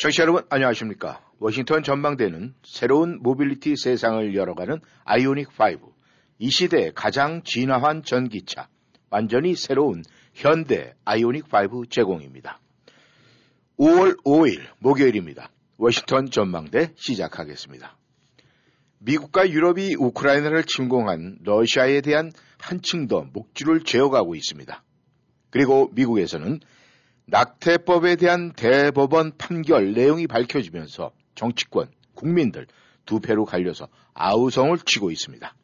청취자 여러분 안녕하십니까? 워싱턴 전망대는 새로운 모빌리티 세상을 열어가는 아이오닉 5 이 시대의 가장 진화한 전기차 완전히 새로운 현대 아이오닉 5 제공입니다. 5월 5일 목요일입니다. 워싱턴 전망대 시작하겠습니다. 미국과 유럽이 우크라이나를 침공한 러시아에 대한 한층 더 목줄을 죄어가고 있습니다. 그리고 미국에서는 낙태법에 대한 대법원 판결 내용이 밝혀지면서 정치권, 국민들 두 패로 갈려서 아우성을 치고 있습니다.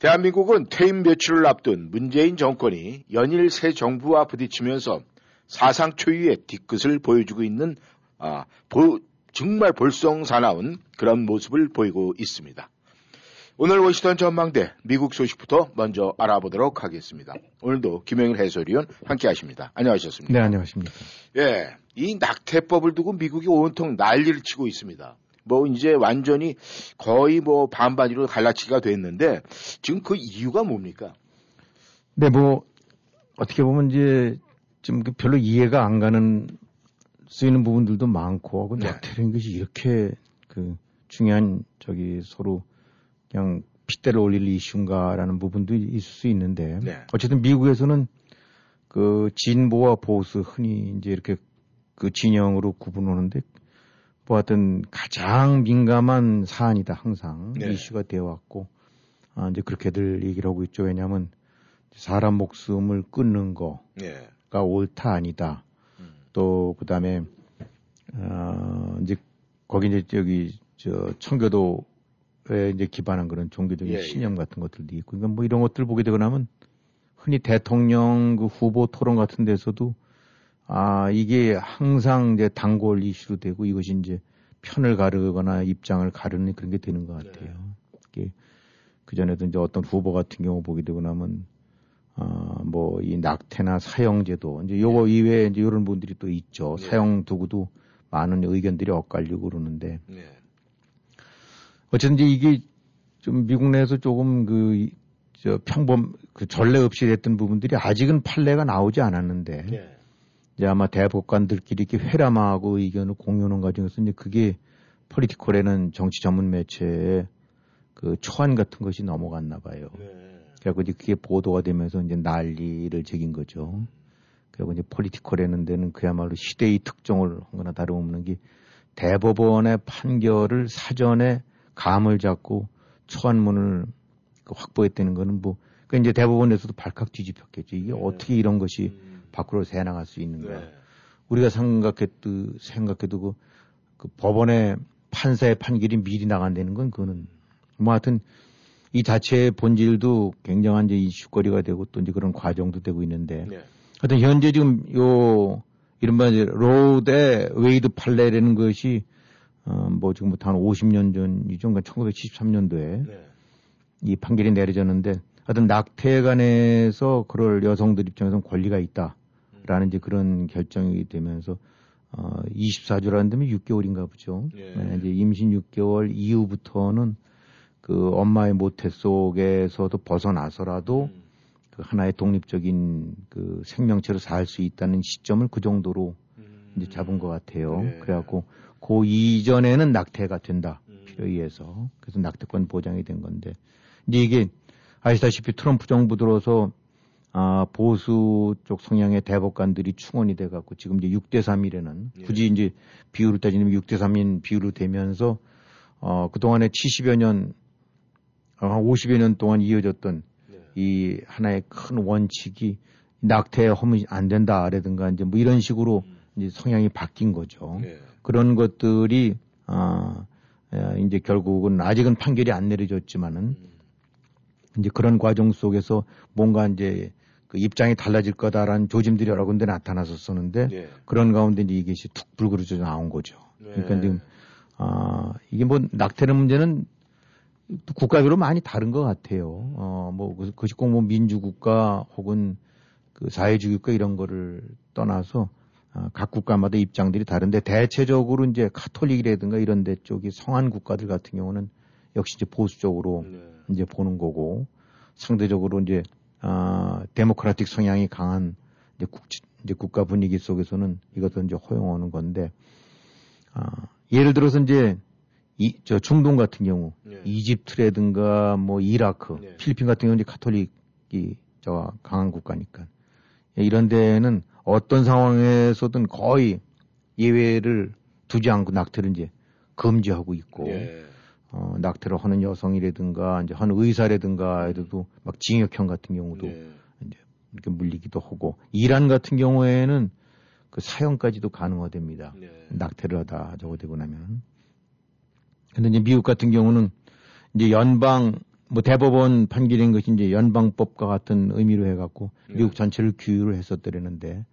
대한민국은 퇴임 며칠을 앞둔 문재인 정권이 연일 새 정부와 부딪히면서 사상 초유의 뒤끝을 보여주고 있는 아, 보, 정말 볼썽사나운 그런 모습을 보이고 있습니다. 오늘 워싱턴 전망대 미국 소식부터 먼저 알아보도록 하겠습니다. 오늘도 김영일 해설위원 함께 하십니다. 안녕하셨습니까? 네, 안녕하십니까. 예, 이 낙태법을 두고 미국이 온통 난리를 치고 있습니다. 뭐 이제 완전히 거의 뭐 반반으로 갈라치기가 됐는데 지금 그 이유가 뭡니까? 네, 뭐 어떻게 보면 이제 좀그 별로 이해가 안 가는 쓰이는 부분들도 많고 그 네. 낙태라는 것이 이렇게 그 중요한 저기 서로 그냥 핏대를 올릴 이슈인가라는 부분도 있을 수 있는데 네. 어쨌든 미국에서는 그 진보와 보수 흔히 이제 이렇게 그 진영으로 구분하는데 뭐 하여튼 가장 민감한 사안이다 항상 네. 이슈가 되어 왔고 아 이제 그렇게들 얘기를 하고 있죠 왜냐하면 사람 목숨을 끊는 거가 예. 옳다 아니다 음. 또 그다음에 어 이제 거기 이제 저기 저 청교도 에 이제 기반한 그런 종교적인 예, 예. 신념 같은 것들도 있고 그러니까 뭐 이런 것들 보게 되고 나면 흔히 대통령 그 후보 토론 같은 데서도 아 이게 항상 이제 단골 이슈로 되고 이것이 이제 편을 가르거나 입장을 가르는 그런 게 되는 것 같아요. 이게 그 전에도 이제 어떤 후보 같은 경우 보게 되고 나면 아뭐 이 낙태나 사형제도 이제 요거 이외에 이제 이런 분들이 또 있죠. 예. 사형 두고도 많은 의견들이 엇갈리고 그러는데 예. 어쨌든 이제 이게 좀 미국 내에서 조금 그, 저 평범, 그 전례 없이 됐던 부분들이 아직은 판례가 나오지 않았는데, 예. 이제 아마 대법관들끼리 이렇게 회람하고 의견을 공유하는 과정에서 이제 그게 폴리티컬에는 정치 전문 매체에 그 초안 같은 것이 넘어갔나 봐요. 네. 그래갖고 이제 그게 보도가 되면서 이제 난리를 제긴 거죠. 그리고 이제 폴리티컬에는 데는 그야말로 시대의 특종을 한 거나 다름없는 게 대법원의 판결을 사전에 감을 잡고 초안문을 그 확보했다는 거는 뭐, 그 이제 대법원에서도 발칵 뒤집혔겠죠. 이게 어떻게 이런 것이 음. 밖으로 새나갈 수 있는가. 네. 우리가 생각해도, 생각해도 그, 그 법원의 판사의 판결이 미리 나간다는 건 그거는 뭐 하여튼 이 자체의 본질도 굉장한 이제 이슈거리가 되고 또 이제 그런 과정도 되고 있는데 네. 하여튼 현재 지금 요 이른바 이제 로 대 웨이드 판례라는 것이 어 뭐 지금부터 한 50년 전이죠. 그러니까 1973년도에 네. 이 판결이 내려졌는데 하여튼 낙태에 관해서 그럴 여성들 입장에서는 권리가 있다라는 이제 그런 결정이 되면서 어 24주라는 데면 6개월인가 보죠. 예. 네, 이제 임신 6개월 이후부터는 그 엄마의 모태 속에서도 벗어나서라도 음. 그 하나의 독립적인 그 생명체로 살 수 있다는 시점을 그 정도로 음. 이제 잡은 것 같아요. 네. 그래갖고 그 이전에는 낙태가 된다 음. 필요에 의해서 그래서 낙태권 보장이 된 건데 이제 이게 아시다시피 트럼프 정부 들어서 아 보수 쪽 성향의 대법관들이 충원이 돼갖고 지금 이제 6대 3이라는 예. 굳이 이제 비율을 따지면 6대 3인 비율로 되면서 어 그동안에 70여 년 어, 한 50여 년 동안 이어졌던 네. 이 하나의 큰 원칙이 낙태 허물이 안 된다라든가 이제 뭐 이런 식으로 이제 성향이 바뀐 거죠. 네. 그런 것들이 아 에, 이제 결국은 아직은 판결이 안 내려졌지만은 음. 이제 그런 과정 속에서 뭔가 이제 그 입장이 달라질 거다라는 조짐들이 여러 군데 나타났었었는데 네. 그런 가운데 이제 이것이 툭 불그러져 나온 거죠. 네. 그러니까 지금 아 이게 뭐 낙태는 문제는 국가별로 많이 다른 것 같아요. 어, 뭐, 그것이 꼭 뭐 민주국가 혹은 그 사회주의 국가 이런 거를 떠나서 어, 각 국가마다 입장들이 다른데 대체적으로 이제 카톨릭이라든가 이런 데 쪽이 성한 국가들 같은 경우는 역시 이제 보수적으로 네. 이제 보는 거고 상대적으로 이제 아, 데모크라틱 성향이 강한 이제 국, 이제 국가 분위기 속에서는 이것을 이제 허용하는 건데 아, 예를 들어서 이제 이, 저 중동 같은 경우 네. 이집트라든가 뭐 이라크, 네. 필리핀 같은 경우는 이제 카톨릭이 저 강한 국가니까 예, 이런 데는 어떤 상황에서든 거의 예외를 두지 않고 낙태를 이제 금지하고 있고 네. 어, 낙태를 하는 여성이라든가 이제 한 의사라든가 에도 막 징역형 같은 경우도 네. 이제 이렇게 물리기도 하고 이란 같은 경우에는 그 사형까지도 가능화됩니다. 네. 낙태를 하다 저거 되고 나면 근데 이제 미국 같은 경우는 이제 연방 뭐 대법원 판결인 것이 이제 연방법과 같은 의미로 해갖고 네. 미국 전체를 규율을 했었더랬는데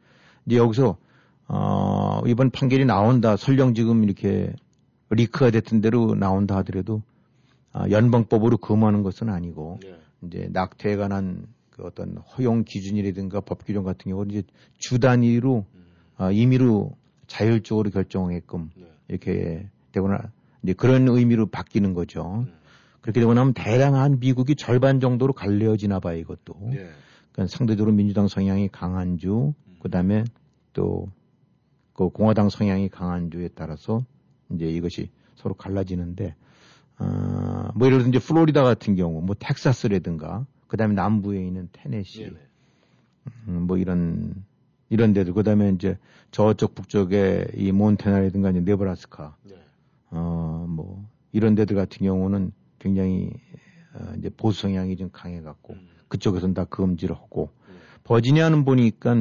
이제 여기서 어 이번 판결이 나온다 설령 지금 이렇게 리크가 됐던 대로 나온다 하더라도 아, 연방법으로 금하는 것은 아니고 네. 이제 낙태에 관한 그 어떤 허용 기준이라든가 법 규정 같은 경우는 이제 주 단위로 음. 아, 임의로 자율적으로 결정하게끔 네. 이렇게 되거나 이제 그런 의미로 바뀌는 거죠. 음. 그렇게 되고 나면 대량한 미국이 절반 정도로 갈려지나 봐요, 이것도. 네. 그러니까 상대적으로 민주당 성향이 강한 주, 음. 그 다음에 또 그 공화당 성향이 강한 주에 따라서 이제 이것이 서로 갈라지는데, 어, 뭐 예를 들어 이제 플로리다 같은 경우, 뭐 텍사스라든가, 그 다음에 남부에 있는 테네시, 음, 뭐 이런, 이런 데도, 그 다음에 이제 저쪽 북쪽에 이 몬테나라든가 이제 네브라스카, 네. 어, 뭐, 이런 데들 같은 경우는 굉장히, 어, 이제 보수 성향이 좀 강해갖고, 음. 그쪽에서는 다 금지를 하고, 네. 버지니아는 보니까,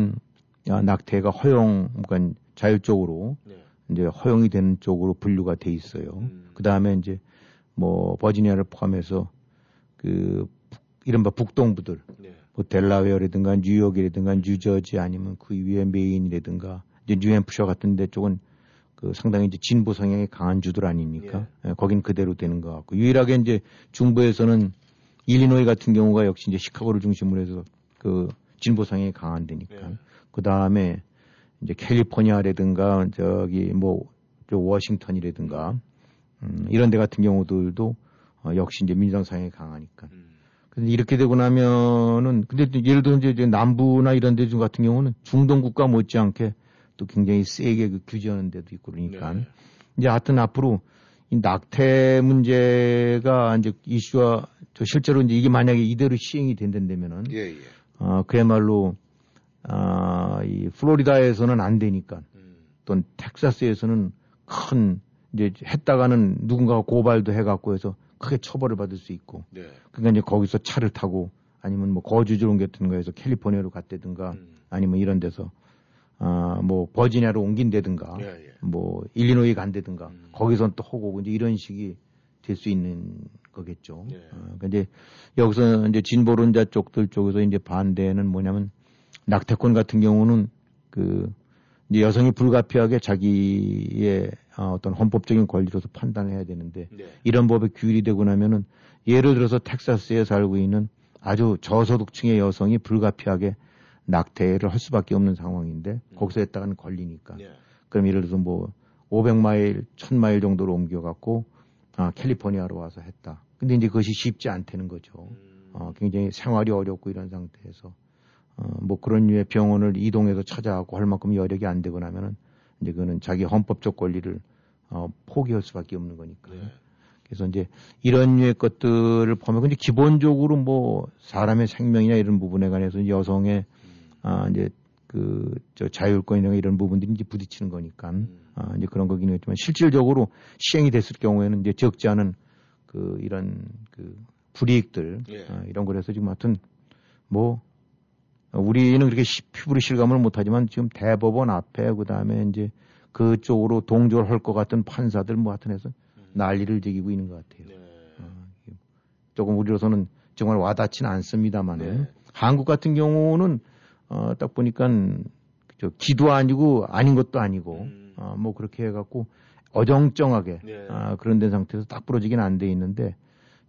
야, 낙태가 허용, 그러니까 자율적으로, 네. 이제 허용이 되는 쪽으로 분류가 돼 있어요. 음. 그 다음에 이제, 뭐, 버지니아를 포함해서, 그, 이른바 북동부들, 네. 뭐 델라웨어라든가 뉴욕이라든가 뉴저지 아니면 그 위에 메인이라든가 이제 뉴햄프셔 같은 데 쪽은 그 상당히 이제 진보 성향이 강한 주들 아닙니까? 예. 예, 거긴 그대로 되는 것 같고 유일하게 이제 중부에서는 일리노이 같은 경우가 역시 이제 시카고를 중심으로 해서 그 진보 성향이 강한 데니까 예. 그 다음에 이제 캘리포니아라든가 저기 뭐 저 워싱턴이라든가 음, 이런 데 같은 경우들도 어, 역시 이제 민주당 성향이 강하니까. 음. 근데 이렇게 되고 나면은 근데 예를 들어 이제 남부나 이런 데 같은 경우는 중동 국가 못지않게 또 굉장히 세게 그 규제하는 데도 있고 그러니까 네. 이제 하여튼 앞으로 이 낙태 문제가 이제 이슈가 저 실제로 이제 이게 만약에 이대로 시행이 된다면은 예, 예. 어 그야말로 아 이 플로리다에서는 안 되니까 음. 또 텍사스에서는 큰 이제 했다가는 누군가가 고발도 해갖고 해서 크게 처벌을 받을 수 있고 네. 그러니까 이제 거기서 차를 타고 아니면 뭐 거주지로 옮겼던 거에서 캘리포니아로 갔다든가 음. 아니면 이런 데서 아, 뭐 버지니아로 옮긴다든가, 예, 예. 뭐 일리노이 간다든가, 음. 거기선 또 호고 이제 이런 식이 될 수 있는 거겠죠. 예. 어, 근데 여기서 이제 진보론자 쪽들 쪽에서 이제 반대는 뭐냐면 낙태권 같은 경우는 그 이제 여성이 불가피하게 자기의 어, 어떤 헌법적인 권리로서 판단을 해야 되는데 네. 이런 법에 규율이 되고 나면은 예를 들어서 텍사스에 살고 있는 아주 저소득층의 여성이 불가피하게 낙태를 할 수밖에 없는 상황인데 음. 거기서 했다가는 걸리니까. 예. 그럼 예를 들어서 뭐 500마일, 1000마일 정도로 옮겨갖고 아, 캘리포니아로 와서 했다. 근데 이제 그것이 쉽지 않다는 거죠. 음. 어, 굉장히 생활이 어렵고 이런 상태에서 어, 뭐 그런 류의 병원을 이동해서 찾아가고 할 만큼 여력이 안 되고 나면은 이제 그거는 자기 헌법적 권리를 어, 포기할 수밖에 없는 거니까. 네. 그래서 이제 이런 류의 것들을 보면 근데 기본적으로 뭐 사람의 생명이나 이런 부분에 관해서 여성의 아, 이제 그, 저 자율권이나 이런 부분들이 이제 부딪히는 거니까, 음. 아, 이제 그런 거긴 했지만 실질적으로 시행이 됐을 경우에는 이제 적지 않은 그 이런 그 불이익들, 예. 아, 이런 거라서 지금 하여튼 뭐 우리는 그렇게 피부로 실감을 못하지만 지금 대법원 앞에 그 다음에 이제 그쪽으로 동조할 것 같은 판사들 뭐 하여튼 해서 음. 난리를 제기고 있는 것 같아요. 네. 어, 조금 우리로서는 정말 와닿지는 않습니다만 네. 한국 같은 경우는 어, 딱 보니까 저 기도 아니고 아닌 것도 아니고 음. 어, 뭐 그렇게 해갖고 어정쩡하게 네. 아, 그런 된 상태에서 딱 부러지긴 안 돼 있는데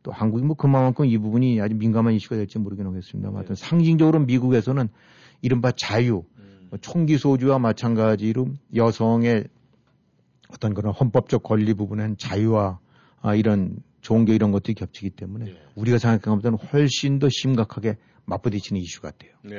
또 한국이 뭐 그만큼 이 부분이 아주 민감한 이슈가 될지 모르긴 하겠습니다만 네. 하여튼 상징적으로 미국에서는 이른바 자유, 음. 뭐 총기 소지와 마찬가지로 여성의 어떤 그런 헌법적 권리 부분엔 자유와 아, 이런 종교 이런 것들이 겹치기 때문에 네. 우리가 생각한 것보다는 훨씬 더 심각하게 맞부딪히는 이슈 같아요. 네.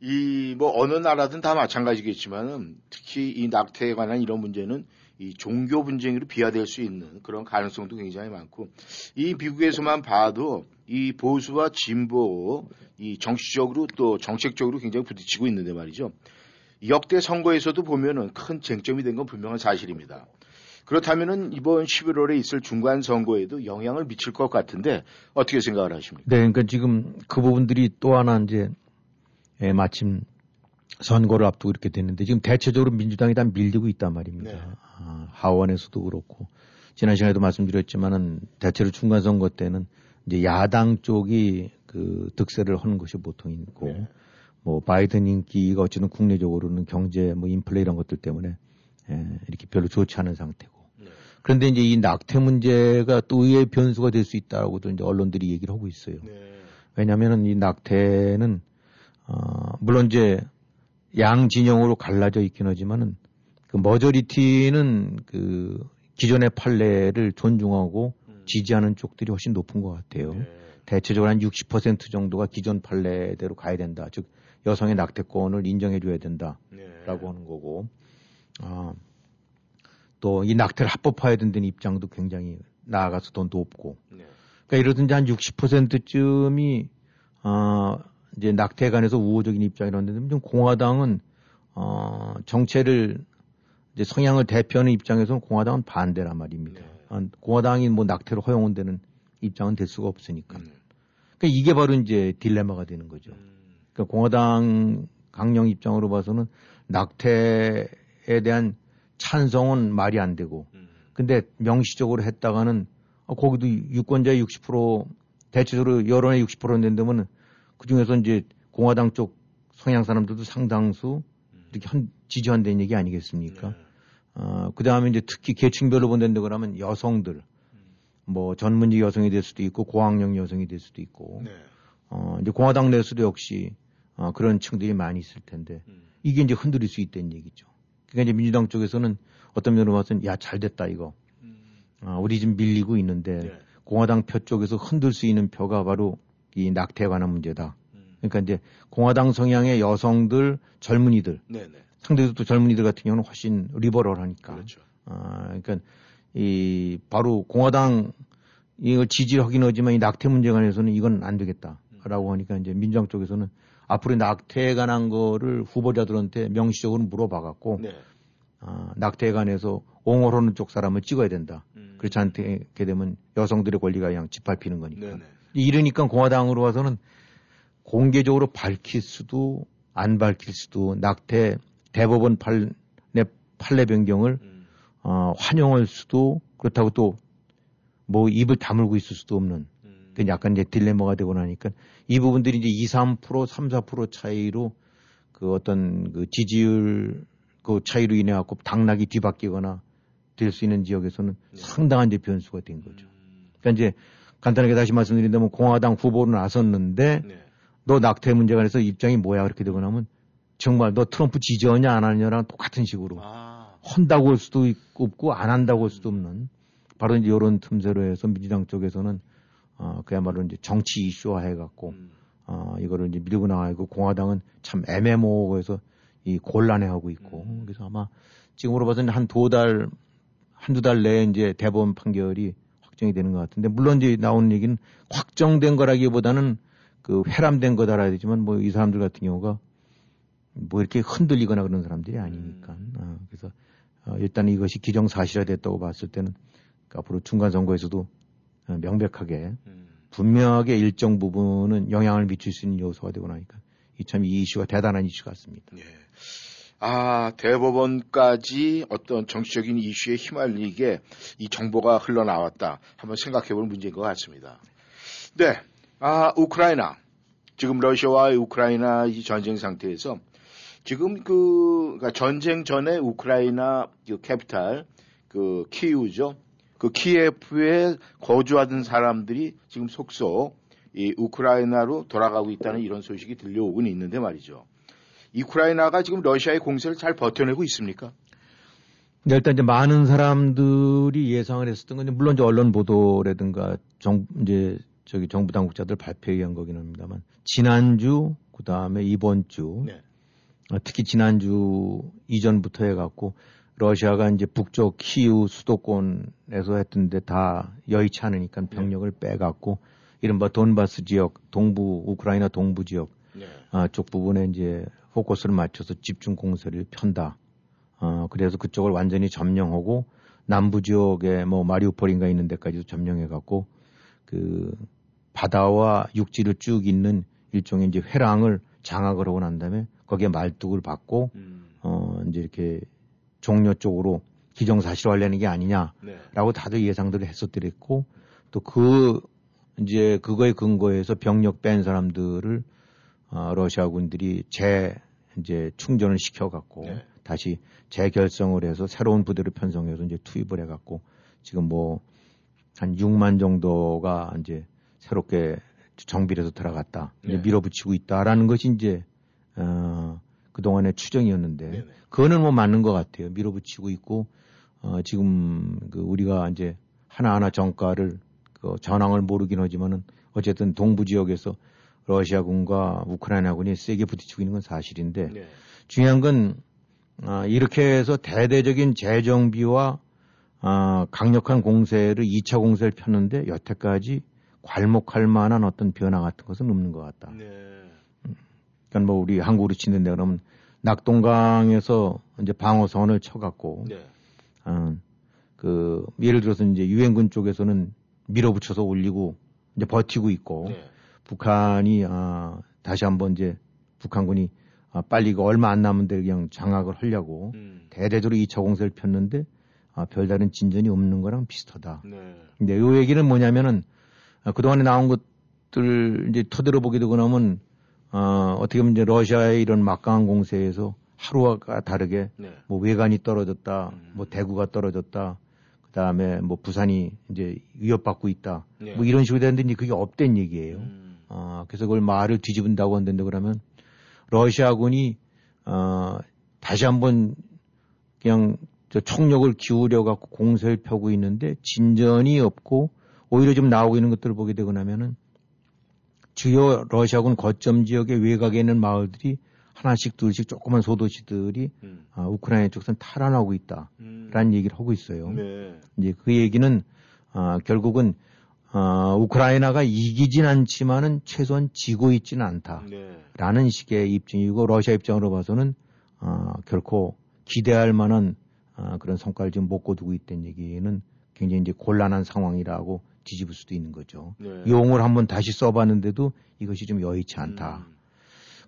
이 뭐 어느 나라든 다 마찬가지겠지만은 특히 이 낙태에 관한 이런 문제는 이 종교 분쟁으로 비화될 수 있는 그런 가능성도 굉장히 많고 이 미국에서만 봐도 이 보수와 진보 이 정치적으로 또 정책적으로 굉장히 부딪히고 있는데 말이죠. 역대 선거에서도 보면은 큰 쟁점이 된 건 분명한 사실입니다. 그렇다면은 이번 11월에 있을 중간 선거에도 영향을 미칠 것 같은데 어떻게 생각을 하십니까? 네, 그러니까 지금 그 부분들이 또 하나 이제 예, 마침 선거를 앞두고 이렇게 됐는데 지금 대체적으로 민주당이 다 밀리고 있단 말입니다. 네. 아, 하원에서도 그렇고 지난 시간에도 말씀드렸지만은 대체로 중간 선거 때는 이제 야당 쪽이 그 득세를 하는 것이 보통이고 네. 뭐 바이든 인기가 어쨌든 국내적으로는 경제 뭐 인플레 이런 것들 때문에 예, 이렇게 별로 좋지 않은 상태고 네. 그런데 이제 이 낙태 문제가 또 의외의 변수가 될 수 있다고도 이제 언론들이 얘기를 하고 있어요. 네. 왜냐하면은 이 낙태는 어 물론 이제 양 진영으로 갈라져 있긴 하지만은 그 머저리티는 그 기존의 판례를 존중하고 음. 지지하는 쪽들이 훨씬 높은 것 같아요. 네. 대체적으로 한 60% 정도가 기존 판례대로 가야 된다. 즉 여성의 낙태권을 인정해줘야 된다라고 네. 하는 거고, 아, 또이 낙태를 합법화해야 된다는 입장도 굉장히 나아가서 더 높고, 네. 그러니까 이러든지 한 60%쯤이 어, 이제 낙태에 관해서 우호적인 입장이라는데 좀 공화당은 어, 정체를 이제 성향을 대표하는 입장에서는 공화당은 반대란 말입니다. 네. 아, 공화당이 뭐 낙태를 허용한다는 입장은 될 수가 없으니까. 음. 그러니까 이게 바로 이제 딜레마가 되는 거죠. 음. 그러니까 공화당 강령 입장으로 봐서는 낙태에 대한 찬성은 말이 안 되고 음. 근데 명시적으로 했다가는 어, 거기도 유권자의 60% 대체적으로 여론의 60% 된다면 그 중에서 이제 공화당 쪽 성향 사람들도 상당수 이렇게 한, 지지한다는 얘기 아니겠습니까? 네. 어, 그 다음에 이제 특히 계층별로 본다는데 그러면 여성들, 뭐 전문직 여성이 될 수도 있고 고학력 여성이 될 수도 있고, 네. 어, 이제 공화당 내에서도 역시 어, 그런 층들이 많이 있을 텐데 음. 이게 이제 흔들릴 수 있다는 얘기죠. 그러니까 이제 민주당 쪽에서는 어떤 면으로 봐서는 야, 잘 됐다 이거. 음. 아, 우리 지금 밀리고 있는데 네. 공화당 표 쪽에서 흔들 수 있는 표가 바로 이 낙태에 관한 문제다. 음. 그러니까 이제 공화당 성향의 여성들, 젊은이들, 네, 네. 상대적으로 또 젊은이들 같은 경우는 훨씬 리버럴하니까. 그렇죠. 아, 그러니까 이 바로 공화당 이걸 지지하긴 하지만 이 낙태 문제에 관해서는 이건 안 되겠다라고 하니까 이제 민주당 쪽에서는 앞으로 낙태에 관한 거를 후보자들한테 명시적으로 물어봐갖고 네. 아, 낙태에 관해서 옹호를 하는 쪽 사람을 찍어야 된다. 음. 그렇지 않게 되면 여성들의 권리가 그냥 짓밟히는 거니까. 네, 네. 이러니까 공화당으로 와서는 공개적으로 밝힐 수도 안 밝힐 수도 낙태 대법원 판례, 판례 변경을 음. 어, 환영할 수도 그렇다고 또 뭐 입을 다물고 있을 수도 없는 음. 그 약간 이제 딜레마가 되고 나니까 이 부분들이 이제 2, 3%, 3, 4% 차이로 그 어떤 그 지지율 그 차이로 인해 갖고 당락이 뒤바뀌거나 될 수 있는 지역에서는 네. 상당한 이제 변수가 된 거죠. 음. 그러니까 이제 간단하게 다시 말씀드린다면 공화당 후보로 나섰는데 네. 너 낙태 문제 관해서 입장이 뭐야 그렇게 되고 나면 정말 너 트럼프 지지하냐 안 하냐랑 똑같은 식으로 아. 한다고 할 수도 있고 없고 안 한다고 할 수도 없는 바로 이제 이런 틈새로 해서 민주당 쪽에서는 어 그야말로 이제 정치 이슈화 해갖고 음. 어 이거를 이제 밀고 나가고 공화당은 참 애매모호해서 이 곤란해하고 있고 음. 그래서 아마 지금으로 봐서는 한 두 달 한두 달 내에 이제 대법원 판결이 확정이 되는 것 같은데 물론 이제 나오는 얘기는 확정된 거라기보다는 그 회람된 거다라 해야 되지만 뭐 이 사람들 같은 경우가 뭐 이렇게 흔들리거나 그런 사람들이 아니니까 음. 어, 그래서 어, 일단 이것이 기정사실화 됐다고 봤을 때는 그 앞으로 중간 선거에서도 어, 명백하게 음. 분명하게 일정 부분은 영향을 미칠 수 있는 요소가 되고 나니까 이 참 이 이슈가 대단한 이슈 같습니다. 예. 아, 대법원까지 어떤 정치적인 이슈에 휘말리게 이 정보가 흘러나왔다. 한번 생각해 볼 문제인 것 같습니다. 네. 아, 우크라이나. 지금 러시아와 우크라이나 이 전쟁 상태에서 지금 그, 그러니까 전쟁 전에 우크라이나 그 캐피탈 그 키우죠. 그 키예프에 거주하던 사람들이 지금 속속 이 우크라이나로 돌아가고 있다는 이런 소식이 들려오곤 있는데 말이죠. 우크라이나가 지금 러시아의 공세를 잘 버텨내고 있습니까? 네, 일단 이제 많은 사람들이 예상을 했었던 건 물론 이제 언론 보도라든가 정 이제 저기 정부 당국자들 발표에 의한 거긴 합니다만 지난주 그 다음에 이번 주 네. 어, 특히 지난주 이전부터 해갖고 러시아가 이제 북쪽 키우 수도권에서 했던데 다 여의치 않으니까 병력을 빼갖고 이른바 돈바스 지역 동부 우크라이나 동부 지역 네. 아, 쪽 부분에 이제 포커스를 맞춰서 집중 공세를 편다. 어, 그래서 그쪽을 완전히 점령하고 남부 지역에 뭐 마리우폴인가 있는 데까지도 점령해 갖고 그 바다와 육지를 쭉 있는 일종의 이제 회랑을 장악을 하고 난 다음에 거기에 말뚝을 받고 음. 어 이제 이렇게 종료 쪽으로 기정사실화하려는 게 아니냐라고 네. 다들 예상들을 했었더랬고 또 그 이제 그거에 근거해서 병력 뺀 사람들을 어, 러시아군들이 재 이제 충전을 시켜갖고 네. 다시 재결성을 해서 새로운 부대를 편성해서 이제 투입을 해갖고 지금 뭐 한 6만 정도가 이제 새롭게 정비를 해서 들어갔다. 이제 네. 밀어붙이고 있다라는 것이 이제 어, 그동안의 추정이었는데 네네. 그거는 뭐 맞는 것 같아요. 밀어붙이고 있고 어, 지금 그 우리가 이제 하나하나 정가를 그 전황을 모르긴 하지만은 어쨌든 동부 지역에서 러시아군과 우크라이나군이 세게 부딪히고 있는 건 사실인데 네. 중요한 건 아, 이렇게 해서 대대적인 재정비와 아, 강력한 공세를 2차 공세를 폈는데 여태까지 괄목할 만한 어떤 변화 같은 것은 없는 것 같다. 네. 그러니까 뭐 우리 한국으로 치는데 그러면 낙동강에서 이제 방어선을 쳐갖고 네. 어, 그 예를 들어서 이제 유엔군 쪽에서는 밀어붙여서 올리고 이제 버티고 있고 네. 북한이 아, 다시 한번 이제 북한군이 아, 빨리 이거 얼마 안 남은데 그냥 장악을 하려고 음. 대대적으로 2차 공세를 폈는데 아, 별다른 진전이 없는 거랑 비슷하다. 네. 근데 요 얘기는 뭐냐면은 아, 그동안에 나온 것들 이제 터들어 보게 되고 나면 어, 어떻게 보면 이제 러시아의 이런 막강한 공세에서 하루와 다르게 네. 뭐 외관이 떨어졌다, 음. 뭐 대구가 떨어졌다, 그 다음에 뭐 부산이 이제 위협받고 있다, 네. 뭐 이런 식으로 되는데 이제 그게 없댄 얘기예요. 음. 어, 그래서 그걸 말을 뒤집은다고 한다는데 그러면 러시아군이 어, 다시 한번 그냥 저 총력을 기울여 갖고 공세를 펴고 있는데 진전이 없고 오히려 좀 나오고 있는 것들을 보게 되고 나면은 주요 러시아군 거점 지역의 외곽에 있는 마을들이 하나씩 둘씩 조그만 소도시들이 음. 아, 우크라이나 쪽에서는 탈환하고 있다라는 음. 얘기를 하고 있어요. 네. 이제 그 얘기는 아, 결국은 아, 우크라이나가 이기진 않지만은 최소한 지고 있지는 않다라는 네. 식의 입증이고 러시아 입장으로 봐서는 아, 결코 기대할 만한 아, 그런 성과를 지금 못 거두고 있다는 얘기는 굉장히 이제 곤란한 상황이라고 뒤집을 수도 있는 거죠. 네. 용어를 한번 다시 써봤는데도 이것이 좀 여의치 않다. 음.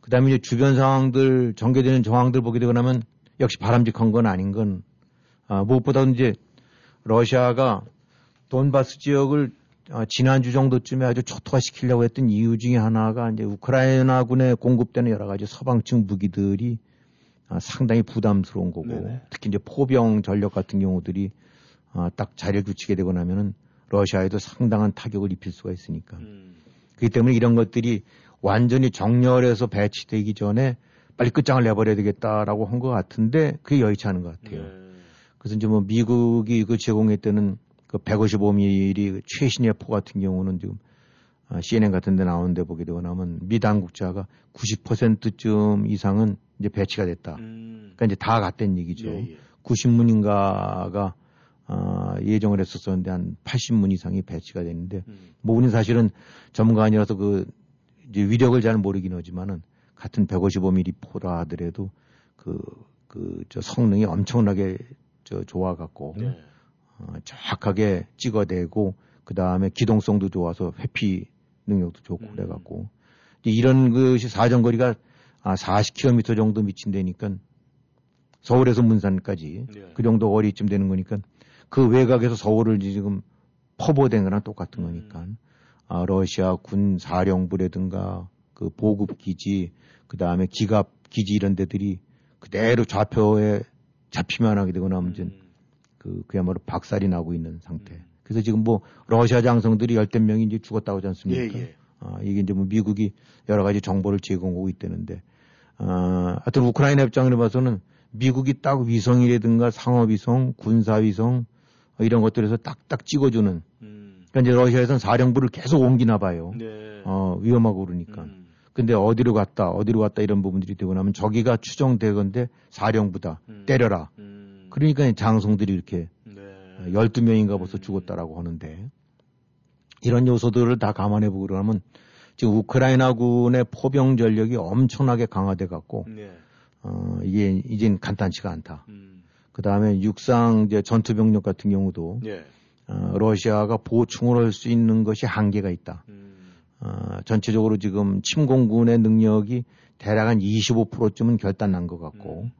그 다음에 이제 주변 상황들, 전개되는 정황들 보게 되고 나면 역시 바람직한 건 아닌 건, 아, 무엇보다 이제 러시아가 돈바스 지역을 아, 지난주 정도쯤에 아주 초토화시키려고 했던 이유 중에 하나가 이제 우크라이나군에 공급되는 여러 가지 서방층 무기들이 아, 상당히 부담스러운 거고 네네. 특히 이제 포병 전력 같은 경우들이 아, 딱 자리를 굳히게 되고 나면은 러시아에도 상당한 타격을 입힐 수가 있으니까. 음. 그렇기 때문에 이런 것들이 완전히 정렬해서 배치되기 전에 빨리 끝장을 내버려야 되겠다라고 한 것 같은데 그게 여의치 않은 것 같아요. 네. 그래서 이제 뭐 미국이 그 제공했다는 그 155mm 그 최신의 포 같은 경우는 지금 아, CNN 같은 데 나오는데 보게 되고 나면 미 당국자가 90%쯤 이상은 이제 배치가 됐다. 음. 그러니까 이제 다 갔다는 얘기죠. 예, 예. 90문인가가 아, 예정을 했었었는데 한 80문 이상이 배치가 됐는데 음. 뭐 우리는 사실은 전문가 아니라서 그 이제 위력을 잘 모르긴 하지만은 같은 155mm 포라 하더라도 그 그 저 성능이 엄청나게 저 좋아 갖고 네. 어, 정확하게 찍어대고 그 다음에 기동성도 좋아서 회피 능력도 좋고 음. 그래 갖고 이런 것이 사정거리가 아 40km 정도 미친다니까 서울에서 문산까지 네. 그 정도 거리쯤 되는 거니까 그 외곽에서 서울을 지금 퍼보된 거랑 똑같은 음. 거니까 아, 러시아 군 사령부라든가 그 보급 기지 그 다음에 기갑 기지 이런 데들이 그대로 좌표에 잡히만 하게 되거나 하면 음. 그 그야말로 박살이 나고 있는 상태. 음. 그래서 지금 뭐 러시아 장성들이 열댓 명이 이제 죽었다고 하지 않습니까? 예, 예. 아, 이게 이제 뭐 미국이 여러 가지 정보를 제공하고 있다는데, 아, 하여튼 우크라이나 입장으로 봐서는 미국이 딱 위성이라든가 상업위성, 군사위성 이런 것들에서 딱딱 찍어주는. 음. 그러니까 이제 러시아에서는 사령부를 계속 옮기나 봐요. 네. 어, 위험하고 그러니까. 음. 근데 어디로 갔다, 어디로 갔다 이런 부분들이 되고 나면 저기가 추정되건데 사령부다. 음. 때려라. 음. 그러니까 장성들이 이렇게 네. 12명인가 벌써 죽었다라고 하는데 이런 요소들을 다 감안해 보고 그러면 지금 우크라이나군의 포병 전력이 엄청나게 강화돼 갖고 네. 어, 이게 이젠 간단치가 않다. 음. 그 다음에 육상 이제 전투 병력 같은 경우도 네. 어, 러시아가 보충을 할 수 있는 것이 한계가 있다. 음. 어, 전체적으로 지금 침공군의 능력이 대략 한 25%쯤은 결단난 것 같고 음.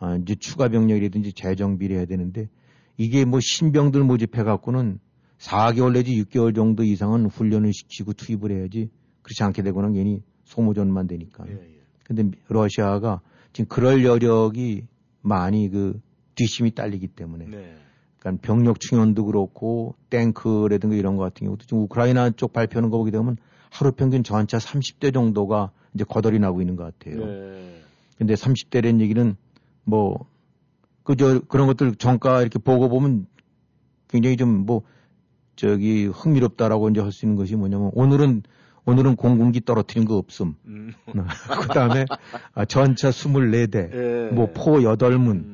어, 이제 추가 병력이라든지 재정비를 해야 되는데 이게 뭐 신병들 모집해 갖고는 4개월 내지 6개월 정도 이상은 훈련을 시키고 투입을 해야지 그렇지 않게 되고는 괜히 소모전만 되니까. 예, 예. 근데 러시아가 지금 그럴 여력이 많이 그 뒷심이 딸리기 때문에. 네. 그러니까 병력 충원도 그렇고 탱크라든가 이런 거 같은 경우도 지금 우크라이나 쪽 발표하는 거 보게 되면 하루 평균 전차 30대 정도가 이제 거덜이 나고 있는 것 같아요. 네. 근데 30대라는 얘기는 뭐 그저 그런 것들 정가 이렇게 보고 보면 굉장히 좀 뭐 저기 흥미롭다라고 이제 할 수 있는 것이 뭐냐면 오늘은 오늘은 공군기 떨어뜨린 거 없음. 음. 그 다음에 아, 전차 24대, 예. 뭐포 8문,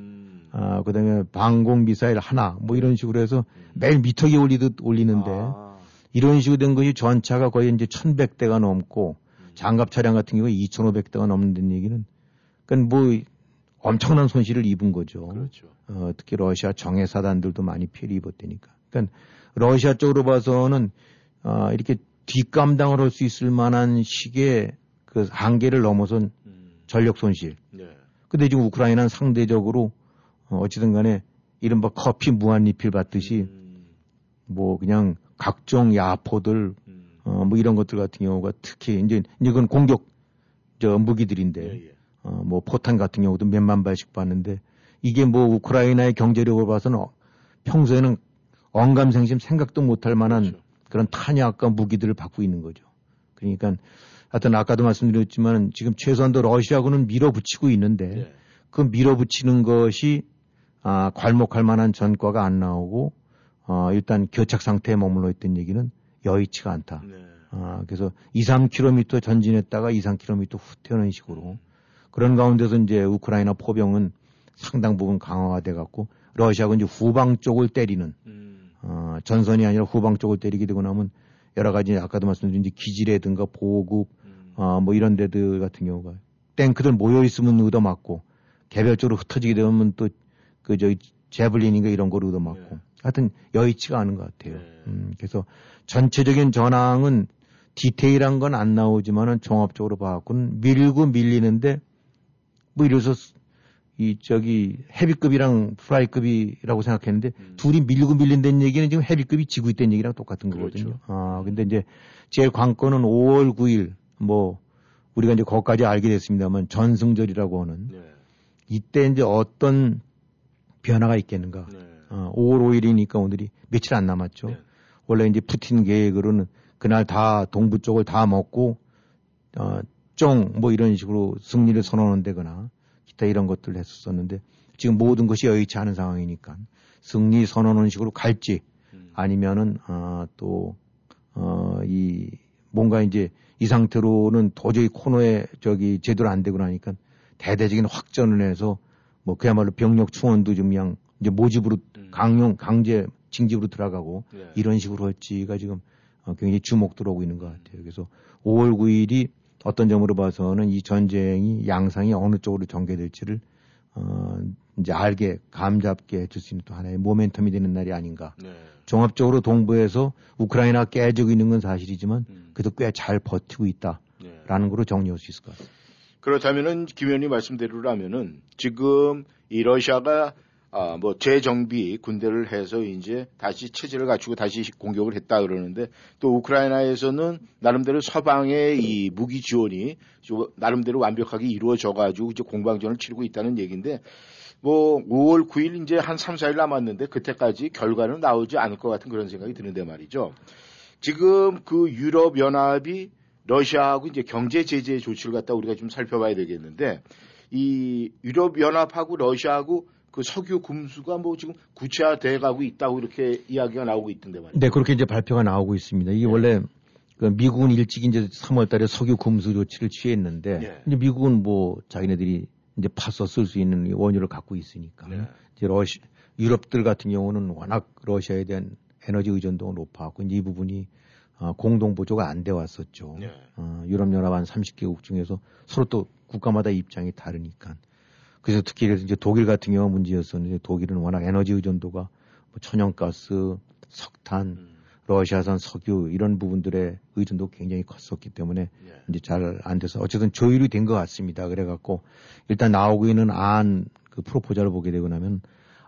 음. 아, 그 다음에 방공 미사일 하나, 뭐 이런 식으로 해서 음. 매일 미터기 올리듯 올리는데 아. 이런 식으로 된 것이 전차가 거의 이제 1100대가 넘고 음. 장갑 차량 같은 경우에 2500대가 넘는 얘기는 그러니까 뭐 엄청난 손실을 입은 거죠. 그렇죠. 어, 특히 러시아 정예 사단들도 많이 피해를 입었다니까. 그러니까 러시아 쪽으로 봐서는 어, 이렇게 뒷감당을 할 수 있을 만한 식의 그 한계를 넘어선 음. 전력 손실. 네. 근데 지금 우크라이나는 상대적으로 어, 어찌든 간에 이른바 커피 무한리필 받듯이 음. 뭐 그냥 각종 야포들 음. 어, 뭐 이런 것들 같은 경우가 특히 이제 그건 공격 저 무기들인데 예, 예. 어, 뭐 포탄 같은 경우도 몇만 발씩 받는데 이게 뭐 우크라이나의 경제력을 봐서는 어, 평소에는 언감생심 생각도 못할 만한 그렇죠. 그런 탄약과 무기들을 받고 있는 거죠. 그러니까 하여튼 아까도 말씀드렸지만 지금 최소한도 러시아군은 밀어붙이고 있는데 네. 그 밀어붙이는 것이 아, 괄목할 만한 전과가 안 나오고 어, 일단 교착 상태에 머물러 있던 얘기는 여의치가 않다. 네. 아, 그래서 2, 3km 전진했다가 2, 3km 후 튀어나온 식으로 음. 그런 가운데서 이제 우크라이나 포병은 상당 부분 강화가 돼 갖고 러시아가 이제 후방 쪽을 때리는 음. 어, 전선이 아니라 후방 쪽을 때리게 되고 나면 여러 가지 아까도 말씀드린 기지라든가 보급 음. 어, 뭐 이런 데들 같은 경우가 탱크들 모여 있으면 얻어 맞고 개별적으로 흩어지게 되면 또 그 저기 제블린인가 이런 거를 얻어맞고 네. 하여튼 여의치가 않은 것 같아요. 네. 음, 그래서 전체적인 전황은 디테일한 건 안 나오지만은 종합적으로 봐갖고는 밀고 밀리는데 뭐 이래서 이 저기 헤비급이랑 프라이급이라고 생각했는데 음. 둘이 밀고 밀린다는 얘기는 지금 헤비급이 지고 있다는 얘기랑 똑같은 거거든요. 그렇죠. 아 근데 이제 제일 관건은 5월 9일 뭐 우리가 이제 거기까지 알게 됐습니다만 전승절이라고 하는 네. 이때 이제 어떤 변화가 있겠는가. 네. 어, 5월 5일이니까 오늘이 며칠 안 남았죠. 네. 원래 이제 푸틴 계획으로는 그날 다 동부 쪽을 다 먹고 어, 쫑뭐 이런 식으로 승리를 선언한다거나 기타 이런 것들을 했었었는데 지금 모든 것이 여의치 않은 상황이니까 승리 선언하는 식으로 갈지 음. 아니면은 어, 또 어 이 뭔가 이제 이 상태로는 도저히 코너에 저기 제대로 안 되고 나니까 대대적인 확전을 해서 뭐 그야말로 병력 충원도 좀 그냥 이제 모집으로 음. 강용 강제 징집으로 들어가고 네. 이런 식으로 할지가 지금 어, 굉장히 주목 들 어오고 있는 것 같아요. 그래서 5월 9일이 어떤 점으로 봐서는 이 전쟁이 양상이 어느 쪽으로 전개될지를 어, 이제 알게 감잡게 해줄 수 있는 또 하나의 모멘텀이 되는 날이 아닌가. 네. 종합적으로 동부에서 우크라이나 깨지고 있는 건 사실이지만 음. 그래도 꽤 잘 버티고 있다라는 네. 거로 정리할 수 있을 것 같습니다. 그렇다면은 김 의원님 말씀대로라면은 지금 이 러시아가 아, 뭐 재정비 군대를 해서 이제 다시 체제를 갖추고 다시 공격을 했다 그러는데 또 우크라이나에서는 나름대로 서방의 이 무기 지원이 나름대로 완벽하게 이루어져 가지고 이제 공방전을 치르고 있다는 얘기인데 뭐 5월 9일 이제 한 3, 4일 남았는데 그때까지 결과는 나오지 않을 것 같은 그런 생각이 드는데 말이죠. 지금 그 유럽 연합이 러시아하고 이제 경제 제재 조치를 갖다 우리가 좀 살펴봐야 되겠는데 이 유럽 연합하고 러시아하고 그 석유 금수가 뭐 지금 구체화돼 가고 있다고 이렇게 이야기가 나오고 있던데 말이죠. 네, 그렇게 이제 발표가 나오고 있습니다. 이게 네. 원래 그 미국은 일찍 이제 3월 달에 석유 금수 조치를 취했는데 네. 이제 미국은 뭐 자기네들이 이제 파서 쓸 수 있는 원유를 갖고 있으니까 네. 이제 러시 유럽들 같은 경우는 워낙 러시아에 대한 에너지 의존도가 높아갖고 이제 이 부분이 어, 공동 보조가 안 돼 왔었죠. 네. 어, 유럽연합 한 30개국 중에서 서로 또 국가마다 입장이 다르니까. 그래서 특히 그래서 이제 독일 같은 경우 문제였었는데 독일은 워낙 에너지 의존도가 뭐 천연가스, 석탄, 음. 러시아산 석유 이런 부분들의 의존도 굉장히 컸었기 때문에 예. 이제 잘 안 돼서 어쨌든 조율이 된 것 같습니다. 그래갖고 일단 나오고 있는 안 그 프로포자를 보게 되고 나면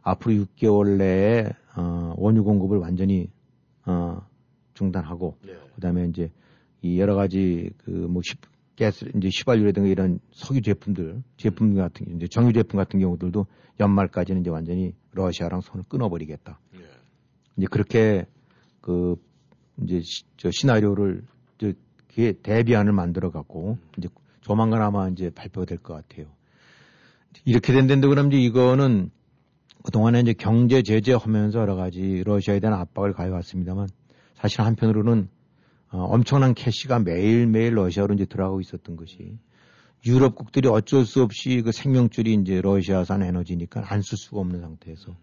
앞으로 6개월 내에 어, 원유 공급을 완전히 어, 중단하고 예. 그다음에 이제 이 여러 가지 그뭐 가스 이제 휘발유라든가 이런 석유 제품들 제품 같은 이제 정유 제품 같은 경우들도 연말까지는 이제 완전히 러시아랑 손을 끊어버리겠다. 예. 이제 그렇게 그 이제 시, 저 시나리오를 저 그게 대비안을 만들어 갖고 음. 이제 조만간 아마 이제 발표될 것 같아요. 이렇게 된다는데 그럼 이제 이거는 그동안에 이제 경제 제재하면서 여러 가지 러시아에 대한 압박을 가해왔습니다만 사실 한편으로는 어, 엄청난 캐시가 매일매일 러시아로 이제 들어가고 있었던 것이 유럽국들이 어쩔 수 없이 그 생명줄이 이제 러시아산 에너지니까 안 쓸 수가 없는 상태에서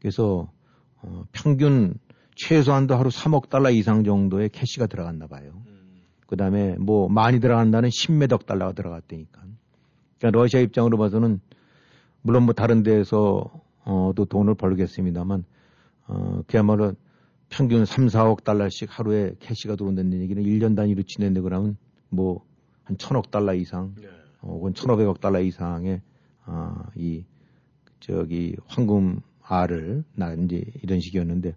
그래서 어, 평균 최소한도 하루 3억 달러 이상 정도의 캐시가 들어갔나 봐요. 음. 그 다음에 뭐 많이 들어간다는 10매덕 달러가 들어갔다니까. 그러니까 러시아 입장으로 봐서는 물론 뭐 다른 데에서 어, 또 돈을 벌겠습니다만 어, 그야말로 평균 3, 4억 달러씩 하루에 캐시가 들어온다는 얘기는 1년 단위로 지낸다 그러면 뭐 한 천억 달러 이상 네. 어, 혹은 천오백억 달러 이상의 아, 이 저기 황금 알을 나 이제 이런 식이었는데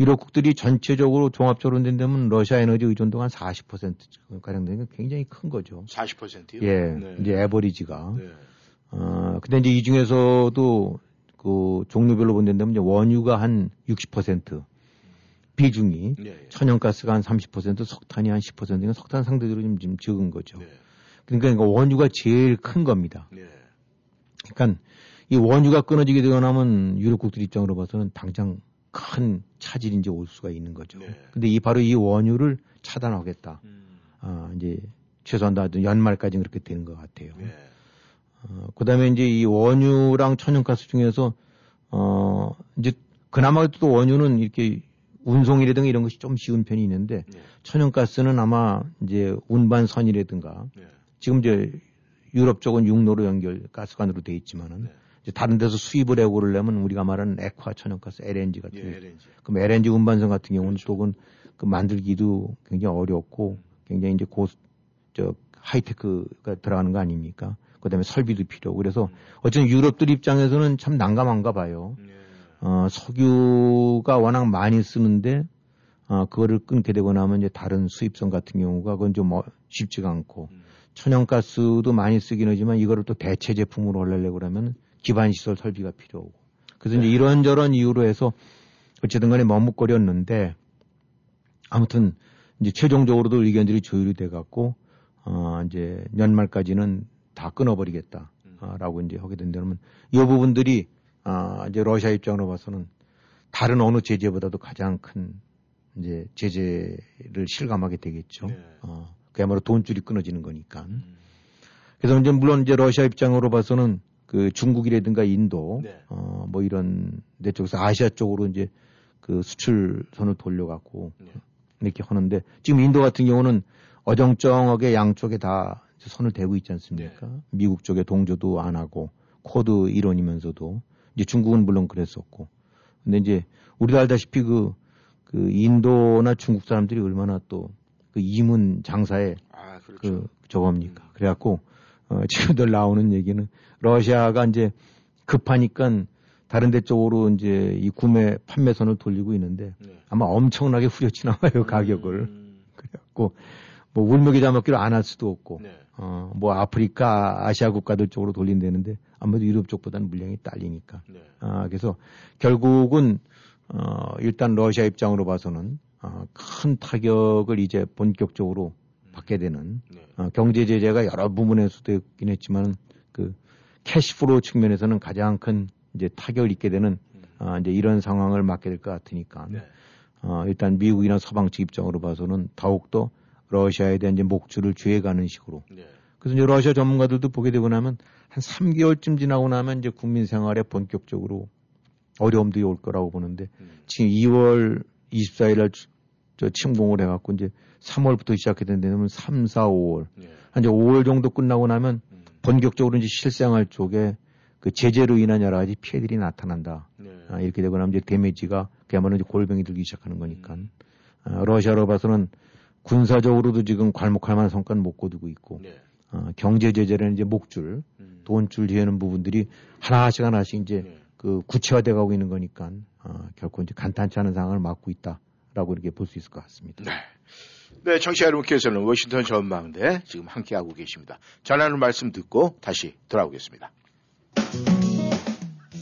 유럽국들이 전체적으로 종합적으로 된다면 러시아 에너지 의존도가 한 40% 가량 되는 게 굉장히 큰 거죠. 40%요? 예. 네. 이제 에버리지가. 네. 어, 근데 이제 이 중에서도 그 종류별로 본다면 이제 원유가 한 60%, 비중이 네, 네. 천연가스가 한 30%, 석탄이 한 10%는 석탄 상대적으로 좀, 좀 적은 거죠. 네. 그러니까 원유가 제일 큰 겁니다. 네. 그러니까 이 원유가 끊어지게 되고 나면 유럽국들 입장으로 봐서는 당장 큰 차질이 이제 올 수가 있는 거죠. 네. 근데 이 바로 이 원유를 차단하겠다. 음. 아, 이제 최소한 다 연말까지 그렇게 되는 것 같아요. 네. 어, 그 다음에 이제 이 원유랑 천연가스 중에서, 어, 이제 그나마 또 원유는 이렇게 운송이라든가 이런 것이 좀 쉬운 편이 있는데 네. 천연가스는 아마 이제 운반선이라든가 네. 지금 이제 유럽 쪽은 육로로 연결 가스관으로 돼 있지만은 네. 이제 다른 데서 수입을 해고 그러려면 우리가 말하는 액화 천연가스 LNG 같은 예, LNG. 그럼 LNG 운반선 같은 경우는 그렇죠. 또그 그 만들기도 굉장히 어렵고 굉장히 이제 고 저 하이테크가 들어가는 거 아닙니까? 그다음에 설비도 필요하고 그래서 음. 어쨌든 유럽들 입장에서는 참 난감한가 봐요. 예. 어, 석유가 워낙 많이 쓰는데 어, 그거를 끊게 되고 나면 이제 다른 수입선 같은 경우가 그건 좀 뭐, 쉽지가 않고 음. 천연가스도 많이 쓰긴 하지만 이거를 또 대체 제품으로 하려고 그러면 기반 시설 설비가 필요하고 그래서 네. 이제 이런저런 이유로 해서 어쨌든 간에 머뭇거렸는데 아무튼 이제 최종적으로도 의견들이 조율이 돼 갖고 어 이제 연말까지는 다 끊어버리겠다라고 음. 이제 하게 된다면 이 부분들이 아, 이제 러시아 입장으로 봐서는 다른 어느 제재보다도 가장 큰 이제 제재를 실감하게 되겠죠. 네. 어, 그야말로 돈줄이 끊어지는 거니까. 음. 그래서 이제 물론 이제 러시아 입장으로 봐서는 그 중국이라든가 인도, 네. 어, 뭐 이런 내 쪽에서 아시아 쪽으로 이제 그 수출선을 돌려갖고 네. 이렇게 하는데 지금 인도 같은 경우는 어정쩡하게 양쪽에 다 선을 대고 있지 않습니까? 네. 미국 쪽에 동조도 안 하고 쿼드 일원이면서도 이제 중국은 물론 그랬었고. 근데 이제 우리도 알다시피 그, 그 인도나 중국 사람들이 얼마나 또 그 이문 장사에 아, 그렇죠. 그 저겁니까. 음. 그래갖고 어, 지금들 나오는 얘기는 러시아가 이제 급하니까 다른 데 쪽으로 이제 이 구매 판매선을 돌리고 있는데 네. 아마 엄청나게 후려치 나와요 가격을. 음, 그래갖고 뭐 울먹이 잡먹기로 안 할 수도 없고 네. 어 뭐 아프리카 아시아 국가들 쪽으로 돌린다는데 아무래도 유럽 쪽보다는 물량이 딸리니까 네. 아 그래서 결국은 어 일단 러시아 입장으로 봐서는 어, 큰 타격을 이제 본격적으로 받게 되는 네. 어, 경제 제재가 여러 부분에서도 있긴 했지만 그 캐시프로 측면에서는 가장 큰 이제 타격을 입게 되는 어, 이제 이런 상황을 맞게 될 것 같으니까 네. 어, 일단 미국이나 서방 측 입장으로 봐서는 더욱더 러시아에 대한 이제 목줄을 쥐어가는 식으로. 네. 그래서 이제 러시아 전문가들도 보게 되고 나면 한 3개월쯤 지나고 나면 이제 국민 생활에 본격적으로 어려움들이 올 거라고 보는데 음. 지금 2월 24일 날저 침공을 해갖고 이제 3월부터 시작해야 되면 3, 4, 5월. 네. 한 이제 5월 정도 끝나고 나면 음. 본격적으로 이제 실생활 쪽에 그 제재로 인한 여러 가지 피해들이 나타난다. 네. 아, 이렇게 되고 나면 이제 데미지가 그야말로 이제 골병이 들기 시작하는 거니까. 아, 러시아로 봐서는 군사적으로도 지금 괄목할 만한 성과는 못 거두고 있고, 네. 어, 경제 제재라는 이제 목줄, 음. 돈줄 지어는 부분들이 하나씩 하나씩 이제 네. 그 구체화돼 가고 있는 거니까, 어, 결코 이제 간단치 않은 상황을 맞고 있다라고 이렇게 볼 수 있을 것 같습니다. 네. 네, 청취자 여러분께서는 워싱턴 전망대 지금 함께하고 계십니다. 전하는 말씀 듣고 다시 돌아오겠습니다.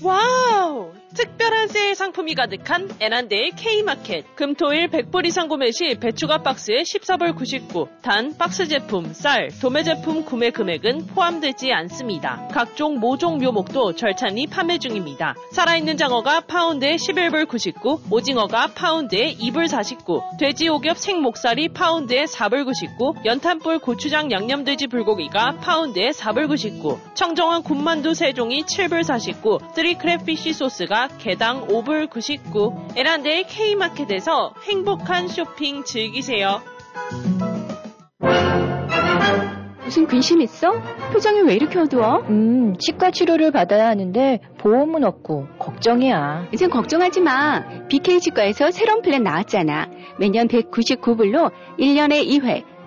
와우! 특별한 세일 상품이 가득한 애난데일 K마켓. 금토일 100불 이상 구매 시 배추가 박스에 14불 99. 단 박스 제품, 쌀, 도매 제품 구매 금액은 포함되지 않습니다. 각종 모종 묘목도 절찬리 판매 중입니다. 살아있는 장어가 파운드에 11불 99, 오징어가 파운드에 2불 49, 돼지 오겹 생목살이 파운드에 4불 99, 연탄불 고추장 양념돼지 불고기가 파운드에 4불 99, 청정원 군만두 3종이 7불 49, Three Crab fish 소스가 개당 5불 99. 에란데의 K마켓에서 행복한 쇼핑 즐기세요. 무슨 근심 있어? 표정이 왜 이렇게 어두워? 음, 치과 치료를 받아야 하는데 보험은 없고 걱정이야. 이젠 걱정하지 마. BK 치과에서 새로운 플랜 나왔잖아. 매년 199불로 1년에 2회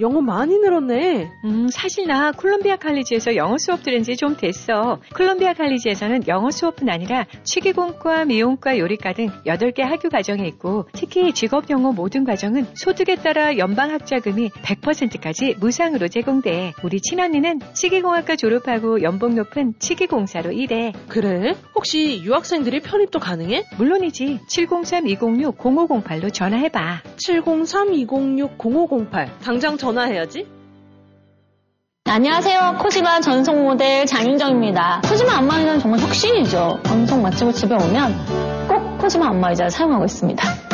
영어 많이 늘었네. 음, 사실 나 콜롬비아 칼리지에서 영어 수업 들은 지 좀 됐어. 콜롬비아 칼리지에서는 영어 수업뿐 아니라 취기공과, 미용과, 요리과 등 8개 학교 과정이 있고 특히 직업 영어 모든 과정은 소득에 따라 연방 학자금이 100%까지 무상으로 제공돼. 우리 친언니는 치기공학과 졸업하고 연봉 높은 치기공사로 일해. 그래? 혹시 유학생들이 편입도 가능해? 물론이지. 703-206-0508로 전화해봐. 703-206-0508. 당장 전화해야지. 안녕하세요. 코지마 전속 모델 장윤정입니다. 코지마 안마의자는 정말 혁신이죠. 방송 마치고 집에 오면 꼭 코지마 안마의자를 사용하고 있습니다.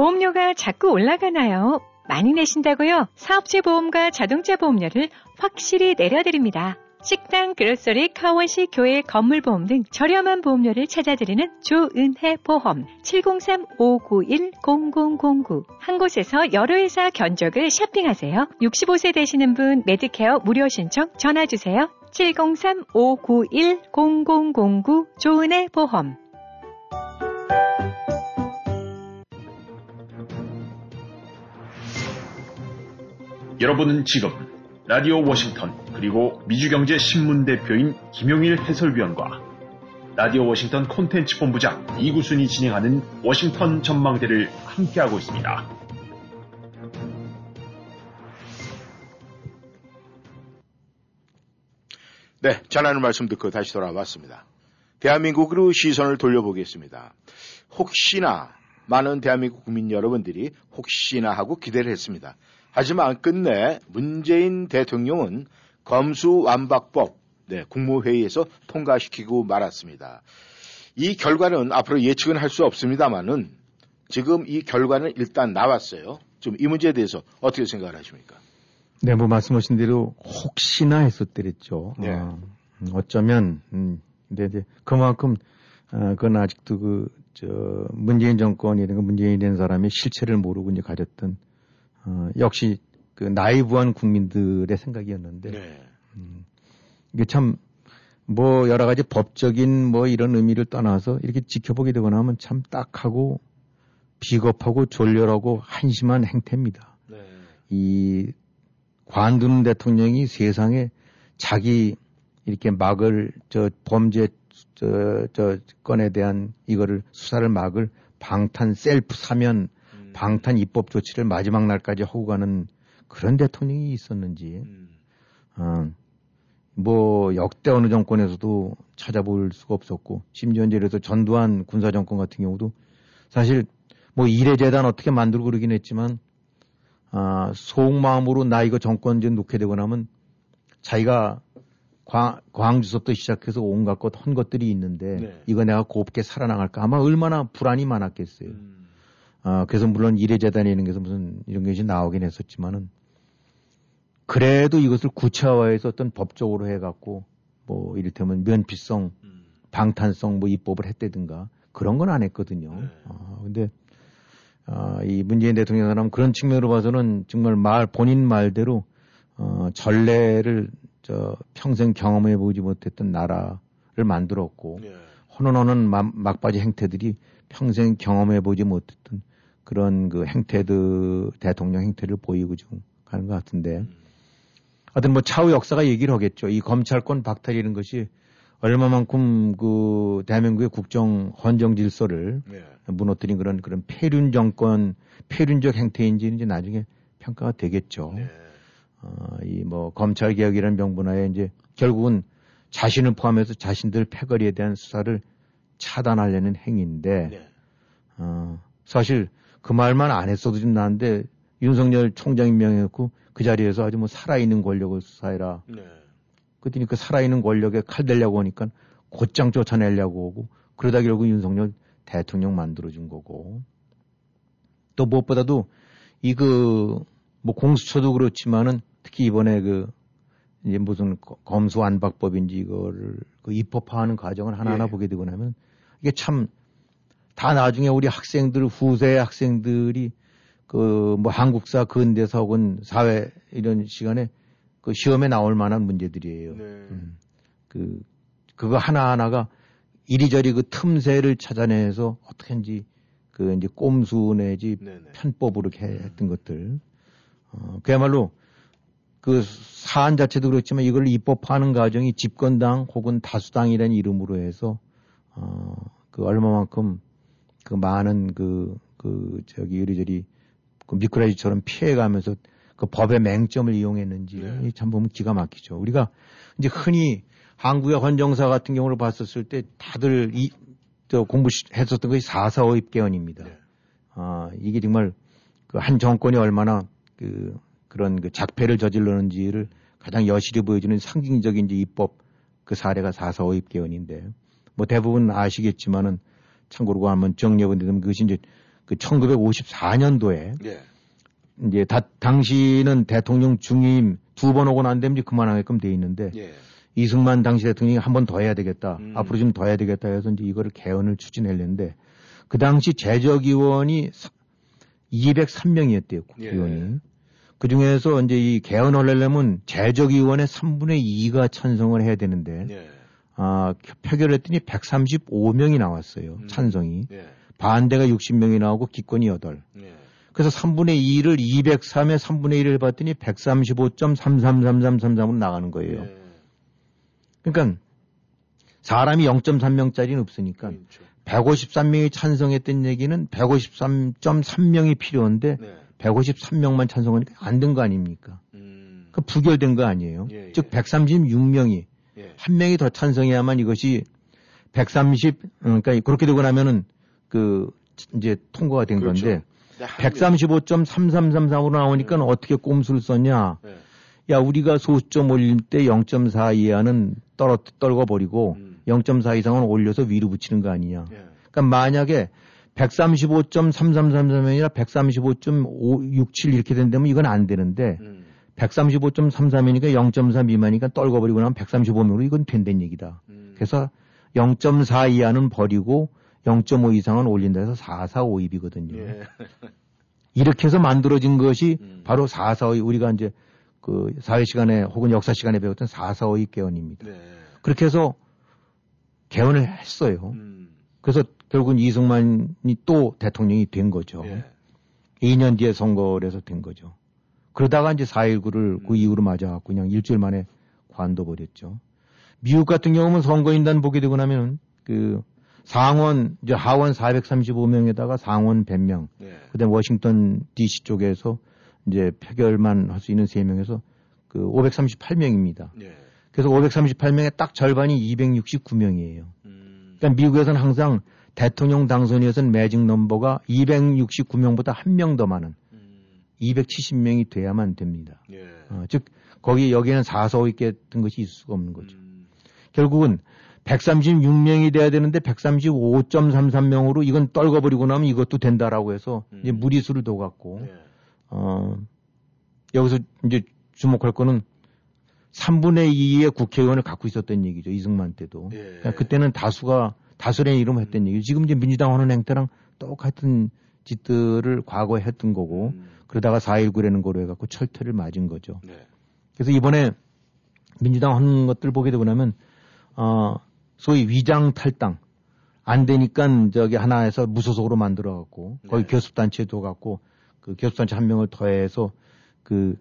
보험료가 자꾸 올라가나요? 많이 내신다고요? 사업체 보험과 자동차 보험료를 확실히 내려드립니다. 식당, grocery, car wash, 교회, 건물보험 등 저렴한 보험료를 찾아드리는 조은혜 보험 703-591-0009 한 곳에서 여러 회사 견적을 쇼핑하세요. 65세 되시는 분 메디케어 무료 신청 전화주세요. 703-591-0009 조은혜 보험 여러분은 지금 라디오 워싱턴 그리고 미주경제 신문 대표인 김용일 해설위원과 라디오 워싱턴 콘텐츠 본부장 이구순이 진행하는 워싱턴 전망대를 함께하고 있습니다. 네, 전하는 말씀 듣고 다시 돌아왔습니다. 대한민국으로 시선을 돌려보겠습니다. 혹시나 많은 대한민국 국민 여러분들이 혹시나 하고 기대를 했습니다. 하지만 끝내 문재인 대통령은 검수완박법 네, 국무회의에서 통과시키고 말았습니다. 이 결과는 앞으로 예측은 할 수 없습니다만은 지금 이 결과는 일단 나왔어요. 좀 이 문제에 대해서 어떻게 생각을 하십니까? 네, 뭐 말씀하신 대로 혹시나 했었더랬죠. 네. 어, 어쩌면 음, 근데 이제 그만큼 어, 그건 아직도 그 저 문재인 정권이든가 문재인이 된 사람이 실체를 모르고 이제 가졌던 어, 역시 그 나이브한 국민들의 생각이었는데 네. 이게 참 뭐 여러 가지 법적인 뭐 이런 의미를 떠나서 이렇게 지켜보게 되고 나면 참 딱하고 비겁하고 졸렬하고 한심한 행태입니다. 이 관두는 대통령이 세상에 자기 이렇게 막을 저 범죄 저, 저 건에 대한 이거를 수사를 막을 방탄 셀프 사면 방탄 입법 조치를 마지막 날까지 하고 가는 그런 대통령이 있었는지 어, 뭐 역대 어느 정권에서도 찾아볼 수가 없었고 심지어 이제 그래서 전두환 군사 정권 같은 경우도 사실 뭐 이례재단 어떻게 만들고 그러긴 했지만 아, 속마음으로 나 이거 정권 좀 놓게 되고 나면 자기가 광, 광주서부터 시작해서 온갖 것한 것들이 있는데 네. 이거 내가 곱게 살아나갈까 아마 얼마나 불안이 많았겠어요. 아, 그래서 물론 이례재단이 이런 게서 무슨 이런 것이 나오긴 했었지만은 그래도 이것을 구체화해서 어떤 법적으로 해갖고 뭐 이를테면 면피성, 방탄성 뭐 입법을 했다든가 그런 건 안 했거든요. 아, 근데 아, 이 문재인 대통령 사람 그런 측면으로 봐서는 정말 말 본인 말대로 어, 전례를 저 평생 경험해 보지 못했던 나라를 만들었고 호논호는 마- 막바지 행태들이 평생 경험해 보지 못했던 그런 그 행태들 대통령 행태를 보이고 좀 가는 것 같은데. 하여튼 뭐 차후 역사가 얘기를 하겠죠. 이 검찰권 박탈이라는 것이 얼마만큼 그 대한민국의 국정 헌정 질서를 무너뜨린 그런 그런 폐륜 정권 폐륜적 행태인지는 이제 나중에 평가가 되겠죠. 어, 이 뭐 검찰 개혁이라는 명분하에 이제 결국은 자신을 포함해서 자신들 패거리에 대한 수사를 차단하려는 행위인데 어, 사실 그 말만 안 했어도 좀 나는데 윤석열 총장 임명해놓고 그 자리에서 아주 뭐 살아있는 권력을 수사해라. 그랬더니 그 살아있는 권력에 칼 대려고 하니까 곧장 쫓아내려고 오고 그러다 결국 윤석열 대통령 만들어준 거고 또 무엇보다도 이 그 뭐 공수처도 그렇지만은 특히 이번에 그 이제 무슨 거- 검수 안박법인지 이거를 그 입법화하는 과정을 하나하나 예. 보게 되고 나면 이게 참 다 나중에 우리 학생들 후세 학생들이 그 뭐 한국사 근대사 혹은 사회 이런 시간에 그 시험에 나올 만한 문제들이에요. 음. 그 그거 하나 하나가 이리저리 그 틈새를 찾아내서 어떻게인지 그 이제 꼼수 내지 편법으로 이렇게 했던 것들. 어, 그야말로 그 사안 자체도 그렇지만 이걸 입법하는 과정이 집권당 혹은 다수당이라는 이름으로 해서 어, 그 얼마만큼 그 많은 그, 그 저기 이리저리 그 미꾸라지처럼 피해가면서 그 법의 맹점을 이용했는지 참 보면 기가 막히죠. 우리가 이제 흔히 한국의 헌정사 같은 경우를 봤었을 때 다들 이, 저 공부했었던 것이 445입 개헌입니다. 아, 이게 정말 그 한 정권이 얼마나 그 그런 그 작패를 저질렀는지를 가장 여실히 보여주는 상징적인 이제 입법 그 사례가 445입 개헌인데 뭐 대부분 아시겠지만은 참고로 하면 데는 그것이 이제 그 1954년도에 예. 이제 다, 당시는 대통령 중임 두 번 오고 난 다음에 이제 그만하게끔 돼 있는데 예. 이승만 당시 대통령이 한 번 더 해야 되겠다. 음. 앞으로 좀 더 해야 되겠다 해서 이제 이거를 개헌을 추진했는데 그 당시 재적위원이 203명이었대요. 국회의원이. 그 중에서 이제 이 개헌을 하려면 재적위원의 3분의 2가 찬성을 해야 되는데 아, 표결했더니 135명이 나왔어요. 찬성이. 반대가 60명이 나오고 기권이 8. 그래서 3분의 2를 203에 3분의 1을 봤더니 135.333333으로 나가는 거예요. 그러니까 사람이 0.3명짜리는 없으니까 153명이 찬성했던 얘기는 153.3명이 필요한데 153명만 찬성하니까 안 된 거 아닙니까? 그 부결된 거 아니에요. 즉 136명이 예. 한 명이 더 찬성해야만 이것이 130 음, 그러니까 그렇게 되고 나면은 그 이제 통과가 된 그렇죠. 건데 근데 한 135.3333으로 나오니까 네. 어떻게 꼼수를 썼냐? 네. 야 우리가 소수점 올릴 때 0.4 이하는 떨어 떨궈 버리고 음. 0.4 이상은 올려서 위로 붙이는 거 아니냐? 예. 그러니까 만약에 135.3333이나 135.567 이렇게 된다면 이건 안 되는데 음. 135.33이니까 0.4 미만이니까 떨궈버리고 나면 135명으로 이건 된다는 얘기다. 음. 그래서 0.4 이하는 버리고 0.5 이상은 올린다 해서 4452이거든요. 예. 이렇게 해서 만들어진 것이 음. 바로 4452 우리가 이제 그 사회 시간에 혹은 역사 시간에 배웠던 4452 개헌입니다. 네. 그렇게 해서 개헌을 했어요. 음. 그래서 결국은 이승만이 또 대통령이 된 거죠. 예. 2년 뒤에 선거를 해서 된 거죠. 그러다가 이제 4.19를 그 이후로 맞아갖고 그냥 일주일 만에 관둬버렸죠. 미국 같은 경우는 선거인단 보게 되고 나면 그 상원, 이제 하원 435명에다가 상원 100명, 네. 그 다음에 워싱턴 DC 쪽에서 이제 표결만 할 수 있는 3명에서 그 538명입니다. 네. 그래서 538명의 딱 절반이 269명이에요. 음. 그러니까 미국에서는 항상 대통령 당선이 위해서는 매직 넘버가 269명보다 한 명 더 많은 음. 270명이 돼야만 됩니다. 예. 어, 즉 거기 여기에는 4, 4, 5 있게 된 것이 있을 수가 없는 거죠. 음. 결국은 136명이 돼야 되는데 135.33명으로 이건 떨궈버리고 나면 이것도 된다라고 해서 음. 이제 무리수를 둬갖고 예. 어, 여기서 이제 주목할 거는 3분의 2의 국회의원을 갖고 있었던 얘기죠. 이승만 때도. 예. 그러니까 그때는 다수가 다수의 이름을 했던 얘기죠. 지금 이제 민주당 하는 행태랑 똑같은 짓들을 과거에 했던 거고 음. 그러다가 4.19라는 거로 해갖고 철퇴를 맞은 거죠. 네. 그래서 이번에 민주당 하는 것들 보게 되고 나면 어 소위 위장 탈당 안 되니까 저기 하나에서 무소속으로 만들어 갖고 거기 네. 교섭단체도 갖고 그 교섭단체 한 명을 더해서 그,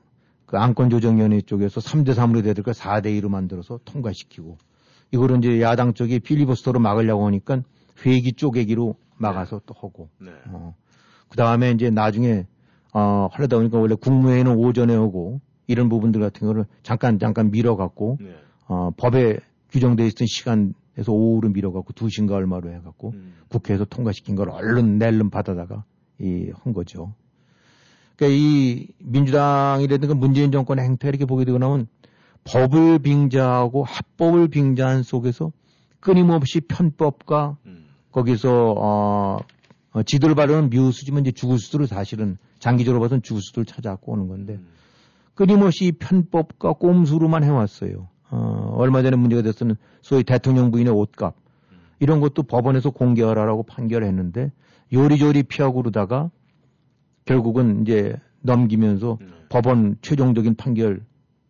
그 안건조정위원회 쪽에서 3대 3으로 돼야 될까 4대 2로 만들어서 통과시키고 이거를 이제 야당 쪽이 필리버스터로 막으려고 하니까 회기 쪼개기로 막아서 또 하고 네. 어. 그 다음에 이제 나중에, 어, 하려다 보니까 원래 국무회의는 오전에 오고 이런 부분들 같은 거를 잠깐, 잠깐 밀어갖고, 네. 어, 법에 규정되어 있던 시간에서 오후로 밀어갖고 두 시인가 얼마로 해갖고 음. 국회에서 통과시킨 걸 얼른 낼름 받아다가 이, 한 거죠. 그러니까 이 민주당이라든가 문재인 정권의 행태 이렇게 보게 되고 나면 법을 빙자하고 합법을 빙자한 속에서 끊임없이 편법과 음. 거기서 어, 어, 지도를 바르는 묘수지만 이제 죽을 수를 사실은 장기적으로 봐서는 죽을 수를 찾아갖고 오는 건데 음. 끊임없이 편법과 꼼수로만 해왔어요. 어, 얼마 전에 문제가 됐었는 소위 대통령 부인의 옷값 이런 것도 법원에서 공개하라라고 판결했는데 요리조리 피하고 그러다가 결국은 이제 넘기면서 네. 법원 최종적인 판결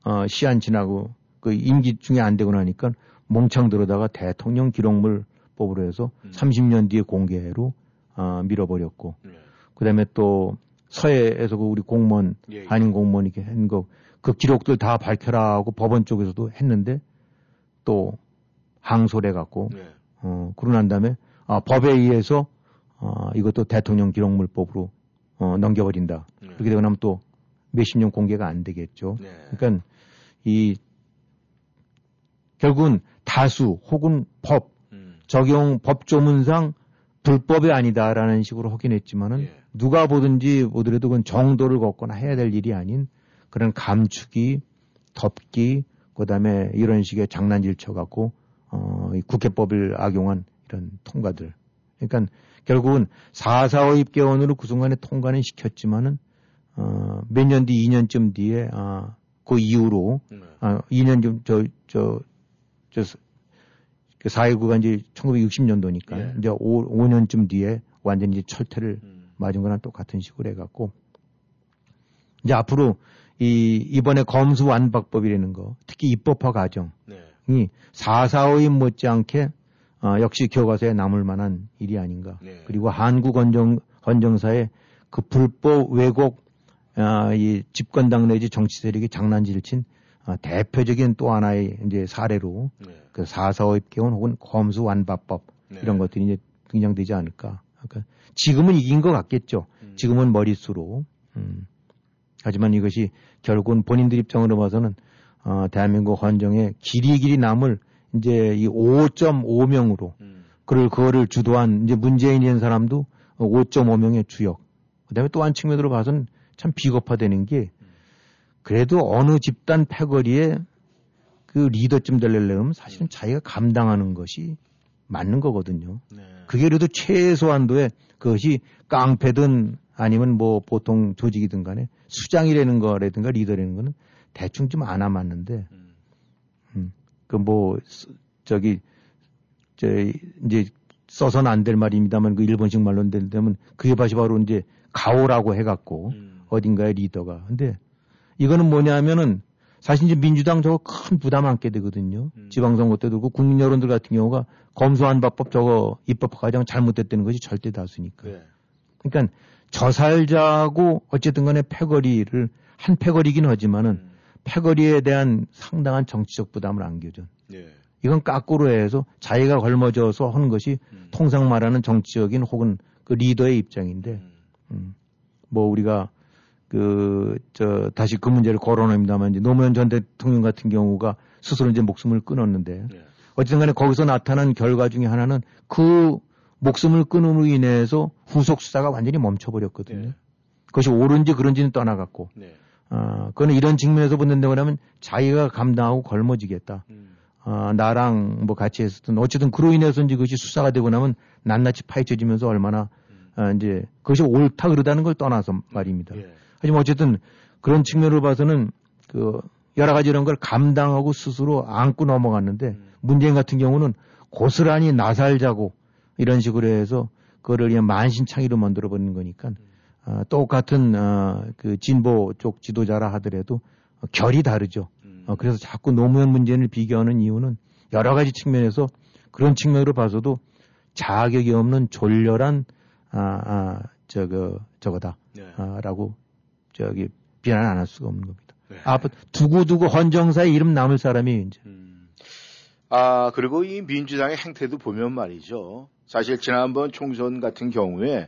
어, 시한 지나고 그 임기 중에 안 되고 나니까 몽창 들어다가 대통령 기록물 법으로 해서 음. 30년 뒤에 공개로 어, 밀어버렸고 네. 그다음에 또 서해에서 그 우리 공무원 예, 예. 한인 공무원 이렇게 한거 그 기록들 다 밝혀라 하고 법원 쪽에서도 했는데 또 항소를 해갖고 네. 어 그러고 난 다음에 아 법에 의해서 어 이것도 대통령 기록물법으로 어 넘겨버린다 네. 그렇게 되고 나면 또 몇십 년 공개가 안 되겠죠. 네. 그러니까 이 결국은 다수 혹은 법 음. 적용 법조문상 불법이 아니다라는 식으로 하긴 했지만은 예. 누가 보든지 보더라도 그건 정도를 걷거나 해야 될 일이 아닌 그런 감추기, 덮기, 그다음에 이런 식의 장난질 쳐갖고 어, 이 국회법을 악용한 이런 통과들. 그러니까 결국은 445입 개원으로 그 순간에 통과는 시켰지만은 어, 몇 년 뒤, 2년쯤 뒤에 아, 그 이후로 네. 아, 2년 좀, 저, 저, 저, 그 4.19가 이제 1960년도니까 예. 이제 5, 5년쯤 뒤에 완전히 이제 철퇴를 음. 맞은 거랑 똑같은 식으로 해갖고 이제 앞으로 이, 이번에 검수 완박법이라는 거, 특히 입법화 과정이 네. 4.45인 못지않게 어, 역시 교과서에 남을 만한 일이 아닌가. 네. 그리고 한국 헌정, 헌정사의 그 불법 왜곡, 아, 이 집권당 내지 정치 세력이 장난질 친 아, 대표적인 또 하나의 이제 사례로 네. 그 4.45입 개헌 혹은 검수완박법 네. 이런 것들이 이제 등장되지 않을까. 그러니까 지금은 이긴 것 같겠죠. 음. 지금은 머릿수로. 음. 하지만 이것이 결국은 본인들 입장으로 봐서는 어, 대한민국 헌정에 길이 길이 남을 이제 이 5.5명으로 그를 그거를 주도한 이제 문재인이라는 사람도 5.5명의 주역. 그다음에 또 한 측면으로 봐서는 참 비겁화되는 게 그래도 어느 집단 패거리에 그 리더쯤 되려면 사실은 자기가 감당하는 것이 맞는 거거든요. 그게 그래도 최소한도의 그것이 깡패든 아니면 뭐 보통 조직이든 간에 수장이라는 거라든가 리더라는 거는 대충 좀안 와맞는데, 음, 그 뭐, 저기, 저, 이제 써서는 안 될 말입니다만 그 일본식 말로 된다면 그게 바로 이제 가오라고 해갖고 어딘가의 리더가. 근데 이거는 뭐냐면은 사실 이제 민주당 저거 큰 부담 안게 되거든요. 지방선거 때도 그 국민 여론들 같은 경우가 밥법 저거 입법 과정 잘못됐다는 것이 절대 다수니까. 그러니까 저살자고 어쨌든 간에 패거리를 한 패거리긴 하지만은 패거리에 대한 상당한 정치적 부담을 안겨줘. 이건 까꾸로 해서 자기가 걸머져서 하는 것이 통상 말하는 정치적인 혹은 그 리더의 입장인데, 음, 뭐 우리가 그, 저, 다시 그 문제를 거론합니다만 이제 노무현 전 대통령 같은 경우가 스스로 이제 목숨을 끊었는데, 어쨌든 간에 거기서 나타난 결과 중에 하나는 그 목숨을 끊음으로 인해서 후속 수사가 완전히 멈춰버렸거든요. 그것이 옳은지 그런지는 떠나갔고, 어, 그거는 이런 측면에서 본다고 하면 자기가 감당하고 걸머지겠다. 어, 나랑 뭐 같이 했었던 어쨌든 그로 인해서 이제 그것이 수사가 되고 나면 낱낱이 파헤쳐지면서 얼마나 어, 이제 그것이 옳다 그러다는 걸 떠나서 말입니다. 하지만 어쨌든 그런 측면으로 봐서는 그 여러 가지 이런 걸 감당하고 스스로 안고 넘어갔는데 문재인 같은 경우는 고스란히 나살자고 이런 식으로 해서 그거를 그냥 만신창이로 만들어 버리는 거니까 어, 똑같은 어, 그 진보 쪽 지도자라 하더라도 어, 결이 다르죠. 어, 그래서 자꾸 노무현 문재인을 비교하는 이유는 여러 가지 측면에서 그런 측면으로 봐서도 자격이 없는 졸렬한 아, 아 저거 저거다. 아, 라고 저기 비난 안 할 수가 없는 겁니다. 아, 두고두고 헌정사에 이름 남을 사람이 이제. 아, 그리고 이 민주당의 행태도 보면 말이죠. 사실 지난번 총선 같은 경우에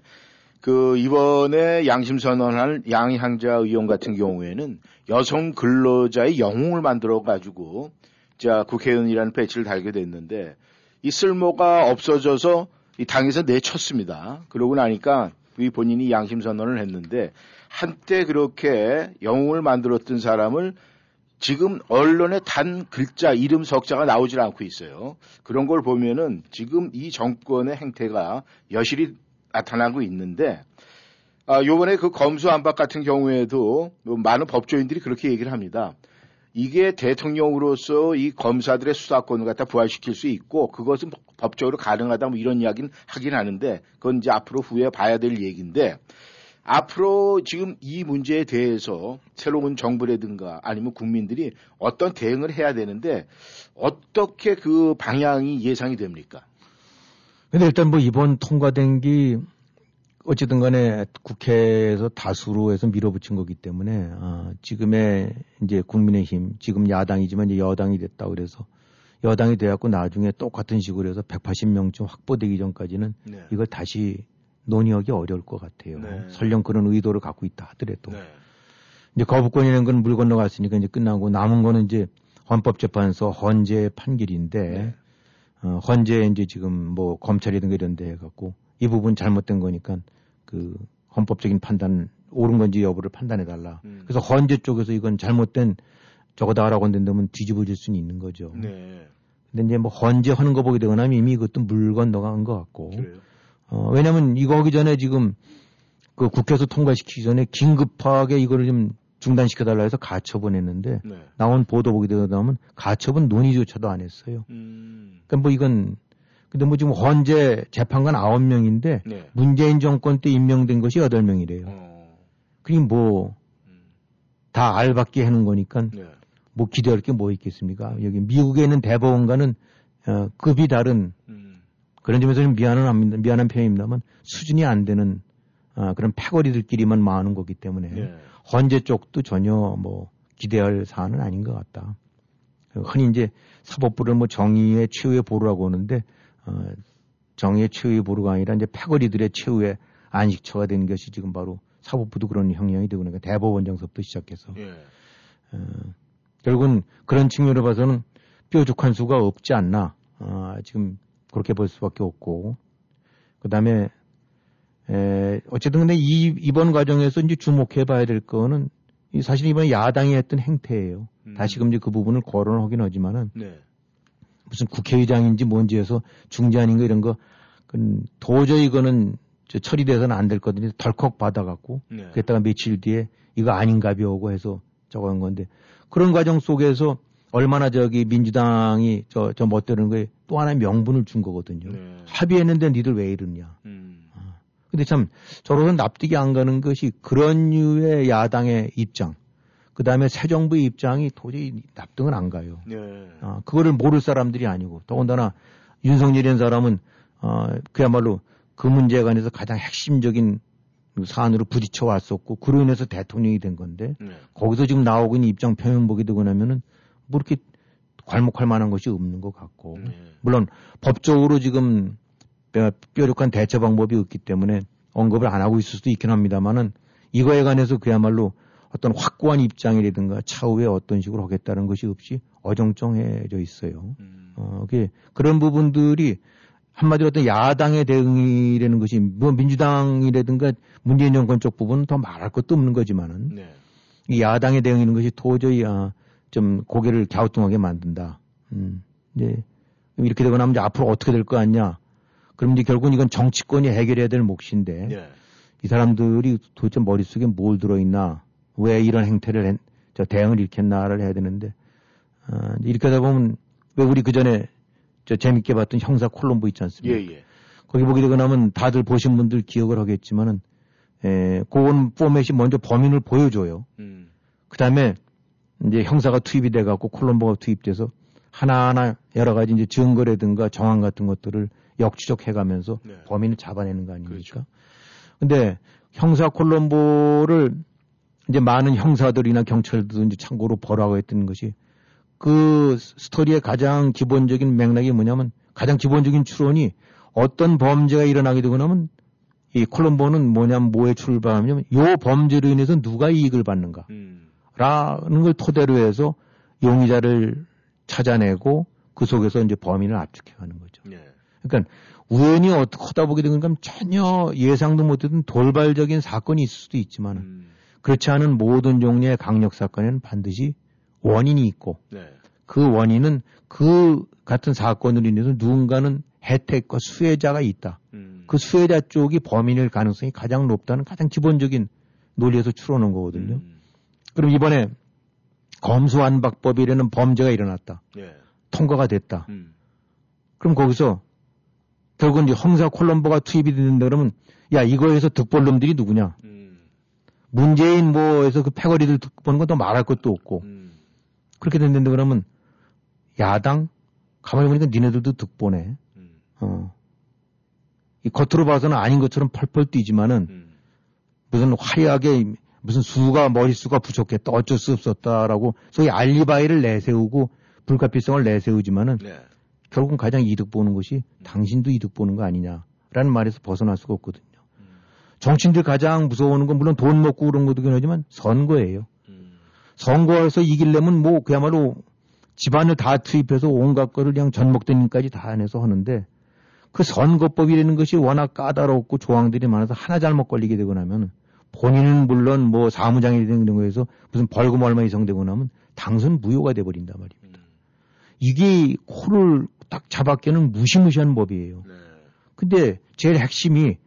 그 이번에 양심 선언할 양향자 의원 같은 경우에는 여성 근로자의 영웅을 만들어 가지고 자 국회의원이라는 배치를 달게 됐는데 이 쓸모가 없어져서 이 당에서 내쳤습니다. 그러고 나니까 이 본인이 양심 선언을 했는데 한때 그렇게 영웅을 만들었던 사람을 지금 언론에 단 글자, 이름, 석자가 나오질 않고 있어요. 그런 걸 보면은 지금 이 정권의 행태가 여실히 나타나고 있는데, 아, 요번에 그 검수 안박 같은 경우에도 뭐 많은 법조인들이 그렇게 얘기를 합니다. 이게 대통령으로서 이 검사들의 수사권을 갖다 부활시킬 수 있고 그것은 법적으로 가능하다 뭐 이런 이야기는 하긴 하는데 그건 이제 앞으로 후에 봐야 될 얘기인데 앞으로 지금 이 문제에 대해서 새로운 정부라든가 아니면 국민들이 어떤 대응을 해야 되는데 어떻게 그 방향이 예상이 됩니까? 근데 일단 뭐 이번 통과된 게 어쨌든 간에 국회에서 다수로 해서 밀어붙인 거기 때문에 어, 지금의 이제 국민의힘 지금 야당이지만 이제 여당이 됐다 그래서 여당이 돼갖고 나중에 똑같은 식으로 해서 180명쯤 확보되기 전까지는 네. 이걸 다시 논의하기 어려울 것 같아요. 네. 설령 그런 의도를 갖고 있다 하더라도. 이제 거부권이라는 건 물 건너갔으니까 이제 끝나고 남은 거는 이제 헌법재판소 헌재 판결인데 어, 헌재 이제 지금 뭐 검찰이든가 이런 데 해갖고 이 부분 잘못된 거니까 그 헌법적인 판단 옳은 건지 여부를 판단해 달라. 그래서 헌재 쪽에서 이건 잘못된 저거다라고 한다면 뒤집어질 수는 있는 거죠. 네. 근데 이제 뭐 헌재 하는 거 보게 되고 나면 이미 그것도 물 건너간 것 같고. 어, 왜냐면 이거 하기 전에 지금 그 국회에서 통과시키기 전에 긴급하게 이거를 좀 중단시켜달라 해서 가처분 했는데 네. 나온 보도 보게 되다 보면 가처분 논의조차도 안 했어요. 음. 그러니까 뭐 이건 근데 뭐 지금 헌재 재판관 9명인데 네. 문재인 정권 때 임명된 것이 8명이래요. 어. 그게 뭐다 알받게 해놓은 거니까 네. 뭐 기대할 게 뭐 있겠습니까? 여기 미국에 있는 대법원과는 어, 급이 다른 음. 그런 점에서 는 미안은 합니다. 미안한 편입니다만 수준이 안 되는 어, 그런 패거리들끼리만 많은 거기 때문에 네. 헌재 쪽도 전혀 뭐 기대할 사안은 아닌 것 같다. 흔히 이제 사법부를 뭐 정의의 최후의 보루라고 하는데 어, 정의의 최후의 보루가 아니라 이제 패거리들의 최후의 안식처가 된 것이 지금 바로 사법부도 그런 형량이 되고 그러니까 대법원장서부터 시작해서 예. 어, 결국은 그런 측면으로 봐서는 뾰족한 수가 없지 않나. 아, 지금 그렇게 볼 수밖에 없고. 그 다음에, 에, 어쨌든 근데 이, 이번 과정에서 이제 주목해 봐야 될 거는 이 사실 이번에 야당이 했던 행태예요. 음. 다시금 이제 그 부분을 거론하긴 하지만은 네. 무슨 국회의장인지 뭔지 해서 중재 아닌가 이런 거, 그 도저히 이거는 저 처리돼서는 안 될 거든요. 덜컥 받아갖고, 네. 그랬다가 며칠 뒤에 이거 아닌가벼 오고 해서 저거 한 건데, 그런 과정 속에서 얼마나 저기 민주당이 저, 저 멋대로는 거에 또 하나의 명분을 준 거거든요. 네. 합의했는데 니들 왜 이러냐. 음. 아. 근데 참, 저로는 납득이 안 가는 것이 그런 류의 야당의 입장, 그 다음에 새 정부의 입장이 도저히 납득은 안 가요. 네. 아, 그거를 모를 사람들이 아니고 더군다나 윤석열이라는 사람은 어, 그야말로 그 문제에 관해서 가장 핵심적인 사안으로 부딪혀 왔었고 그로 인해서 대통령이 된 건데 네. 거기서 지금 나오고 있는 입장 표명보기 되고 나면은 뭐 이렇게 괄목할 만한 것이 없는 것 같고 네. 물론 법적으로 지금 뼈- 뾰족한 대처 방법이 없기 때문에 언급을 안 하고 있을 수도 있긴 합니다만은 이거에 관해서 그야말로 어떤 확고한 입장이라든가 차후에 어떤 식으로 하겠다는 것이 없이 어정쩡해져 있어요. 어, 그게 그런 부분들이 한마디로 어떤 야당의 대응이라는 것이 뭐 민주당이라든가 문재인 정권 쪽 부분은 더 말할 것도 없는 거지만은 네. 이 야당의 대응이라는 것이 도저히 아, 좀 고개를 갸우뚱하게 만든다. 음, 이제 이렇게 되고 나면 이제 앞으로 어떻게 될거 같냐. 그럼 이제 결국은 이건 정치권이 해결해야 될 몫인데 네. 이 사람들이 도대체 머릿속에 뭘 들어있나 왜 이런 행태를 했, 저 대응을 했나를 해야 되는데 아, 이렇게 하다 보면 왜 우리 그 전에 저 재밌게 봤던 형사 콜롬보 있지 않습니까? 예, 예. 거기 보게 되고 나면 다들 보신 분들 기억을 하겠지만은 에, 그건 포맷이 먼저 범인을 보여줘요. 음. 그 다음에 이제 형사가 투입이 돼갖고 콜롬보가 투입돼서 하나하나 여러 가지 이제 증거라든가 정황 같은 것들을 역추적해가면서 네. 범인을 잡아내는 거 아닙니까? 그렇죠. 근데 형사 콜롬보를 이제 많은 형사들이나 경찰들도 이제 참고로 보라고 했던 것이 그 스토리의 가장 기본적인 맥락이 뭐냐면 가장 기본적인 추론이 어떤 범죄가 일어나게 되고 나면 이 콜롬보는 뭐냐면 뭐에 출발하냐면 요 범죄로 인해서 누가 이익을 받는가 음. 라는 걸 토대로 해서 용의자를 찾아내고 그 속에서 이제 범인을 압축해 가는 거죠. 네. 그러니까 우연히 어떻게 하다 보게 되는 건 전혀 예상도 못했던 돌발적인 사건이 있을 수도 있지만 음. 그렇지 않은 모든 종류의 강력 사건에는 반드시 원인이 있고 네. 그 원인은 그 같은 사건으로 인해서 누군가는 혜택과 수혜자가 있다. 음. 그 수혜자 쪽이 범인일 가능성이 가장 높다는 가장 기본적인 논리에서 추론한 거거든요. 음. 그럼 이번에 검수완박법이라는 범죄가 일어났다. 예. 통과가 됐다. 음. 그럼 거기서 결국 이제 형사 콜럼보가 투입이 된다 그러면 야 이거에서 득볼 놈들이 누구냐? 음. 문재인 뭐에서 그 패거리들 득보는 건 더 말할 것도 없고 음. 그렇게 된다 그러면 야당 가만히 보니까 니네들도 득보네. 음. 어. 이 겉으로 봐서는 아닌 것처럼 펄펄 뛰지만은 음. 무슨 화려하게 무슨 수가 머릿수가 부족했다 어쩔 수 없었다라고 소위 알리바이를 내세우고 불가피성을 내세우지만은 네. 결국은 가장 이득 보는 것이 당신도 이득 보는 거 아니냐라는 말에서 벗어날 수가 없거든요. 정치인들 가장 무서워하는 건 물론 돈 먹고 그런 것도긴 하지만 선거예요. 선거에서 이기려면 뭐 그야말로 집안을 다 투입해서 온갖 거를 그냥 전목대님까지 다 안에서 하는데 그 선거법이라는 것이 워낙 까다롭고 조항들이 많아서 하나 잘못 걸리게 되고 나면 본인은 물론 뭐 사무장이 되는 거에서 무슨 벌금 얼마 이상 되고 나면 당선 무효가 돼버린단 말입니다. 이게 코를 딱 잡았기는 무시무시한 법이에요. 근데 제일 핵심이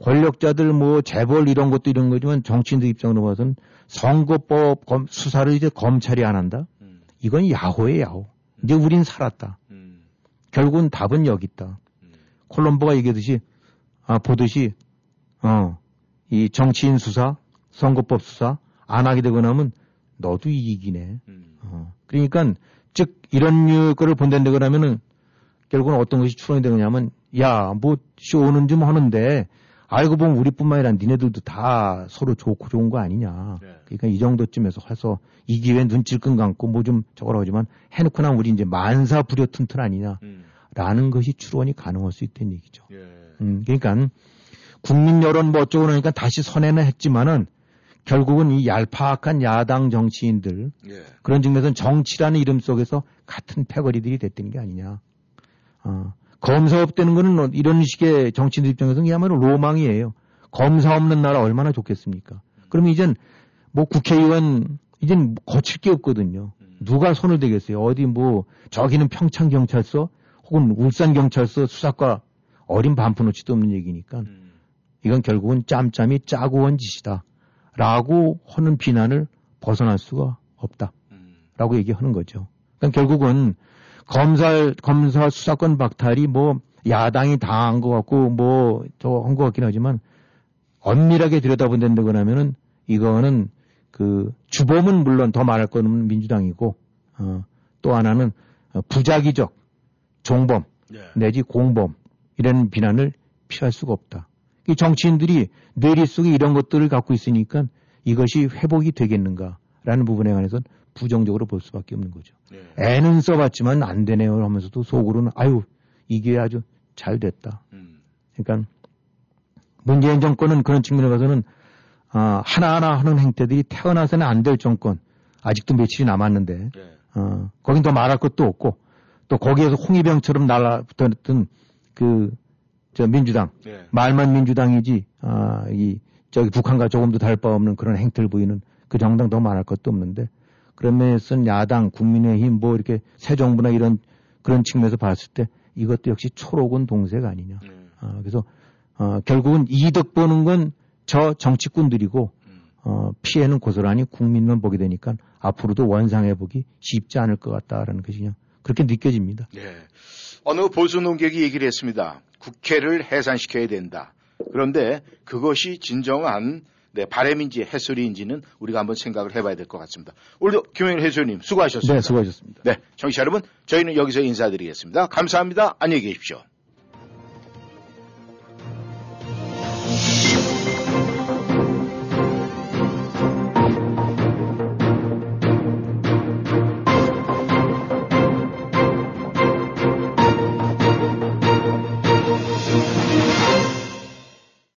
권력자들 뭐 재벌 이런 것도 이런 거지만 정치인들 입장으로 봐서는 선거법 검- 수사를 이제 검찰이 안 한다? 이건 야호예요, 야호. 이제 우린 살았다. 결국은 답은 여기 있다. 콜럼보가 얘기하듯이, 아, 보듯이, 어, 이 정치인 수사, 선거법 수사 안 하게 되고 나면 너도 이기네. 어, 그러니까 즉 이런 류 거를 본다는 그러면은 결국은 어떤 것이 추론이 되느냐면 야, 뭐 쇼는 좀 하는데 알고 보면 우리뿐만 아니라 니네들도 다 서로 좋고 좋은 거 아니냐. 그러니까 이 정도쯤에서 해서 이 기회에 눈찔끔 감고 뭐 좀 저거라 하지만 해놓고 나면 우리 이제 만사 불여튼튼 아니냐. 라는 것이 추론이 가능할 수 있다는 얘기죠. 음, 그러니까 국민 여론 뭐 어쩌고 그러니까 다시 선회는 했지만은 결국은 이 얄팍한 야당 정치인들 예. 그런 측면에서는 정치라는 이름 속에서 같은 패거리들이 됐다는 게 아니냐. 어, 검사 없다는 거는 이런 식의 정치인들 입장에서는 그야말로 로망이에요. 검사 없는 나라 얼마나 좋겠습니까? 그러면 이젠 뭐 국회의원 이젠 거칠 게 없거든요. 누가 손을 대겠어요? 어디 뭐 저기는 평창 경찰서 혹은 울산 경찰서 수사과 어린 반푼어치도 없는 얘기니까 이건 결국은 짬짬이 짜고 온 짓이다. 라고 하는 비난을 벗어날 수가 없다. 라고 얘기하는 거죠. 그러니까 결국은 검사, 검사 수사권 박탈이 뭐 야당이 다 한 것 같고 뭐 저 한 것 같긴 하지만 엄밀하게 들여다본다고 하면은 이거는 그 주범은 물론 더 말할 거는 민주당이고 어, 또 하나는 부작위적 종범 내지 공범 이런 비난을 피할 수가 없다. 이 정치인들이 뇌리 속에 이런 것들을 갖고 있으니까 이것이 회복이 되겠는가라는 부분에 관해서는 부정적으로 볼 수밖에 없는 거죠. 애는 써봤지만 안 되네요 하면서도 속으로는 아유 이게 아주 잘 됐다. 그러니까 문재인 정권은 그런 측면에 가서는 어, 하나하나 하는 행태들이 태어나서는 안 될 정권 아직도 며칠이 남았는데 어, 거긴 더 말할 것도 없고 또 거기에서 홍위병처럼 날아붙었던 그 저 민주당 말만 민주당이지 아, 이 저기 북한과 조금도 다를 바 없는 그런 행태를 보이는 그 정당 더 말할 것도 없는데 그런 면에서는 야당 국민의힘 뭐 이렇게 새 정부나 이런 그런 측면에서 봤을 때 이것도 역시 초록은 동색 아니냐. 아, 그래서 어, 결국은 이득 보는 건 저 정치꾼들이고 어, 피해는 고스란히 국민만 보게 되니까 앞으로도 원상회복이 쉽지 않을 것 같다라는 것이 그냥 그렇게 느껴집니다. 예. 어느 보수 논객이 얘기를 했습니다. 국회를 해산시켜야 된다. 그런데 그것이 진정한 네, 바램인지 해소리인지는 우리가 한번 생각을 해봐야 될 것 같습니다. 오늘도 김영일 해소님 수고하셨습니다. 네, 수고하셨습니다. 네, 청취자 여러분, 저희는 여기서 인사드리겠습니다. 감사합니다. 안녕히 계십시오.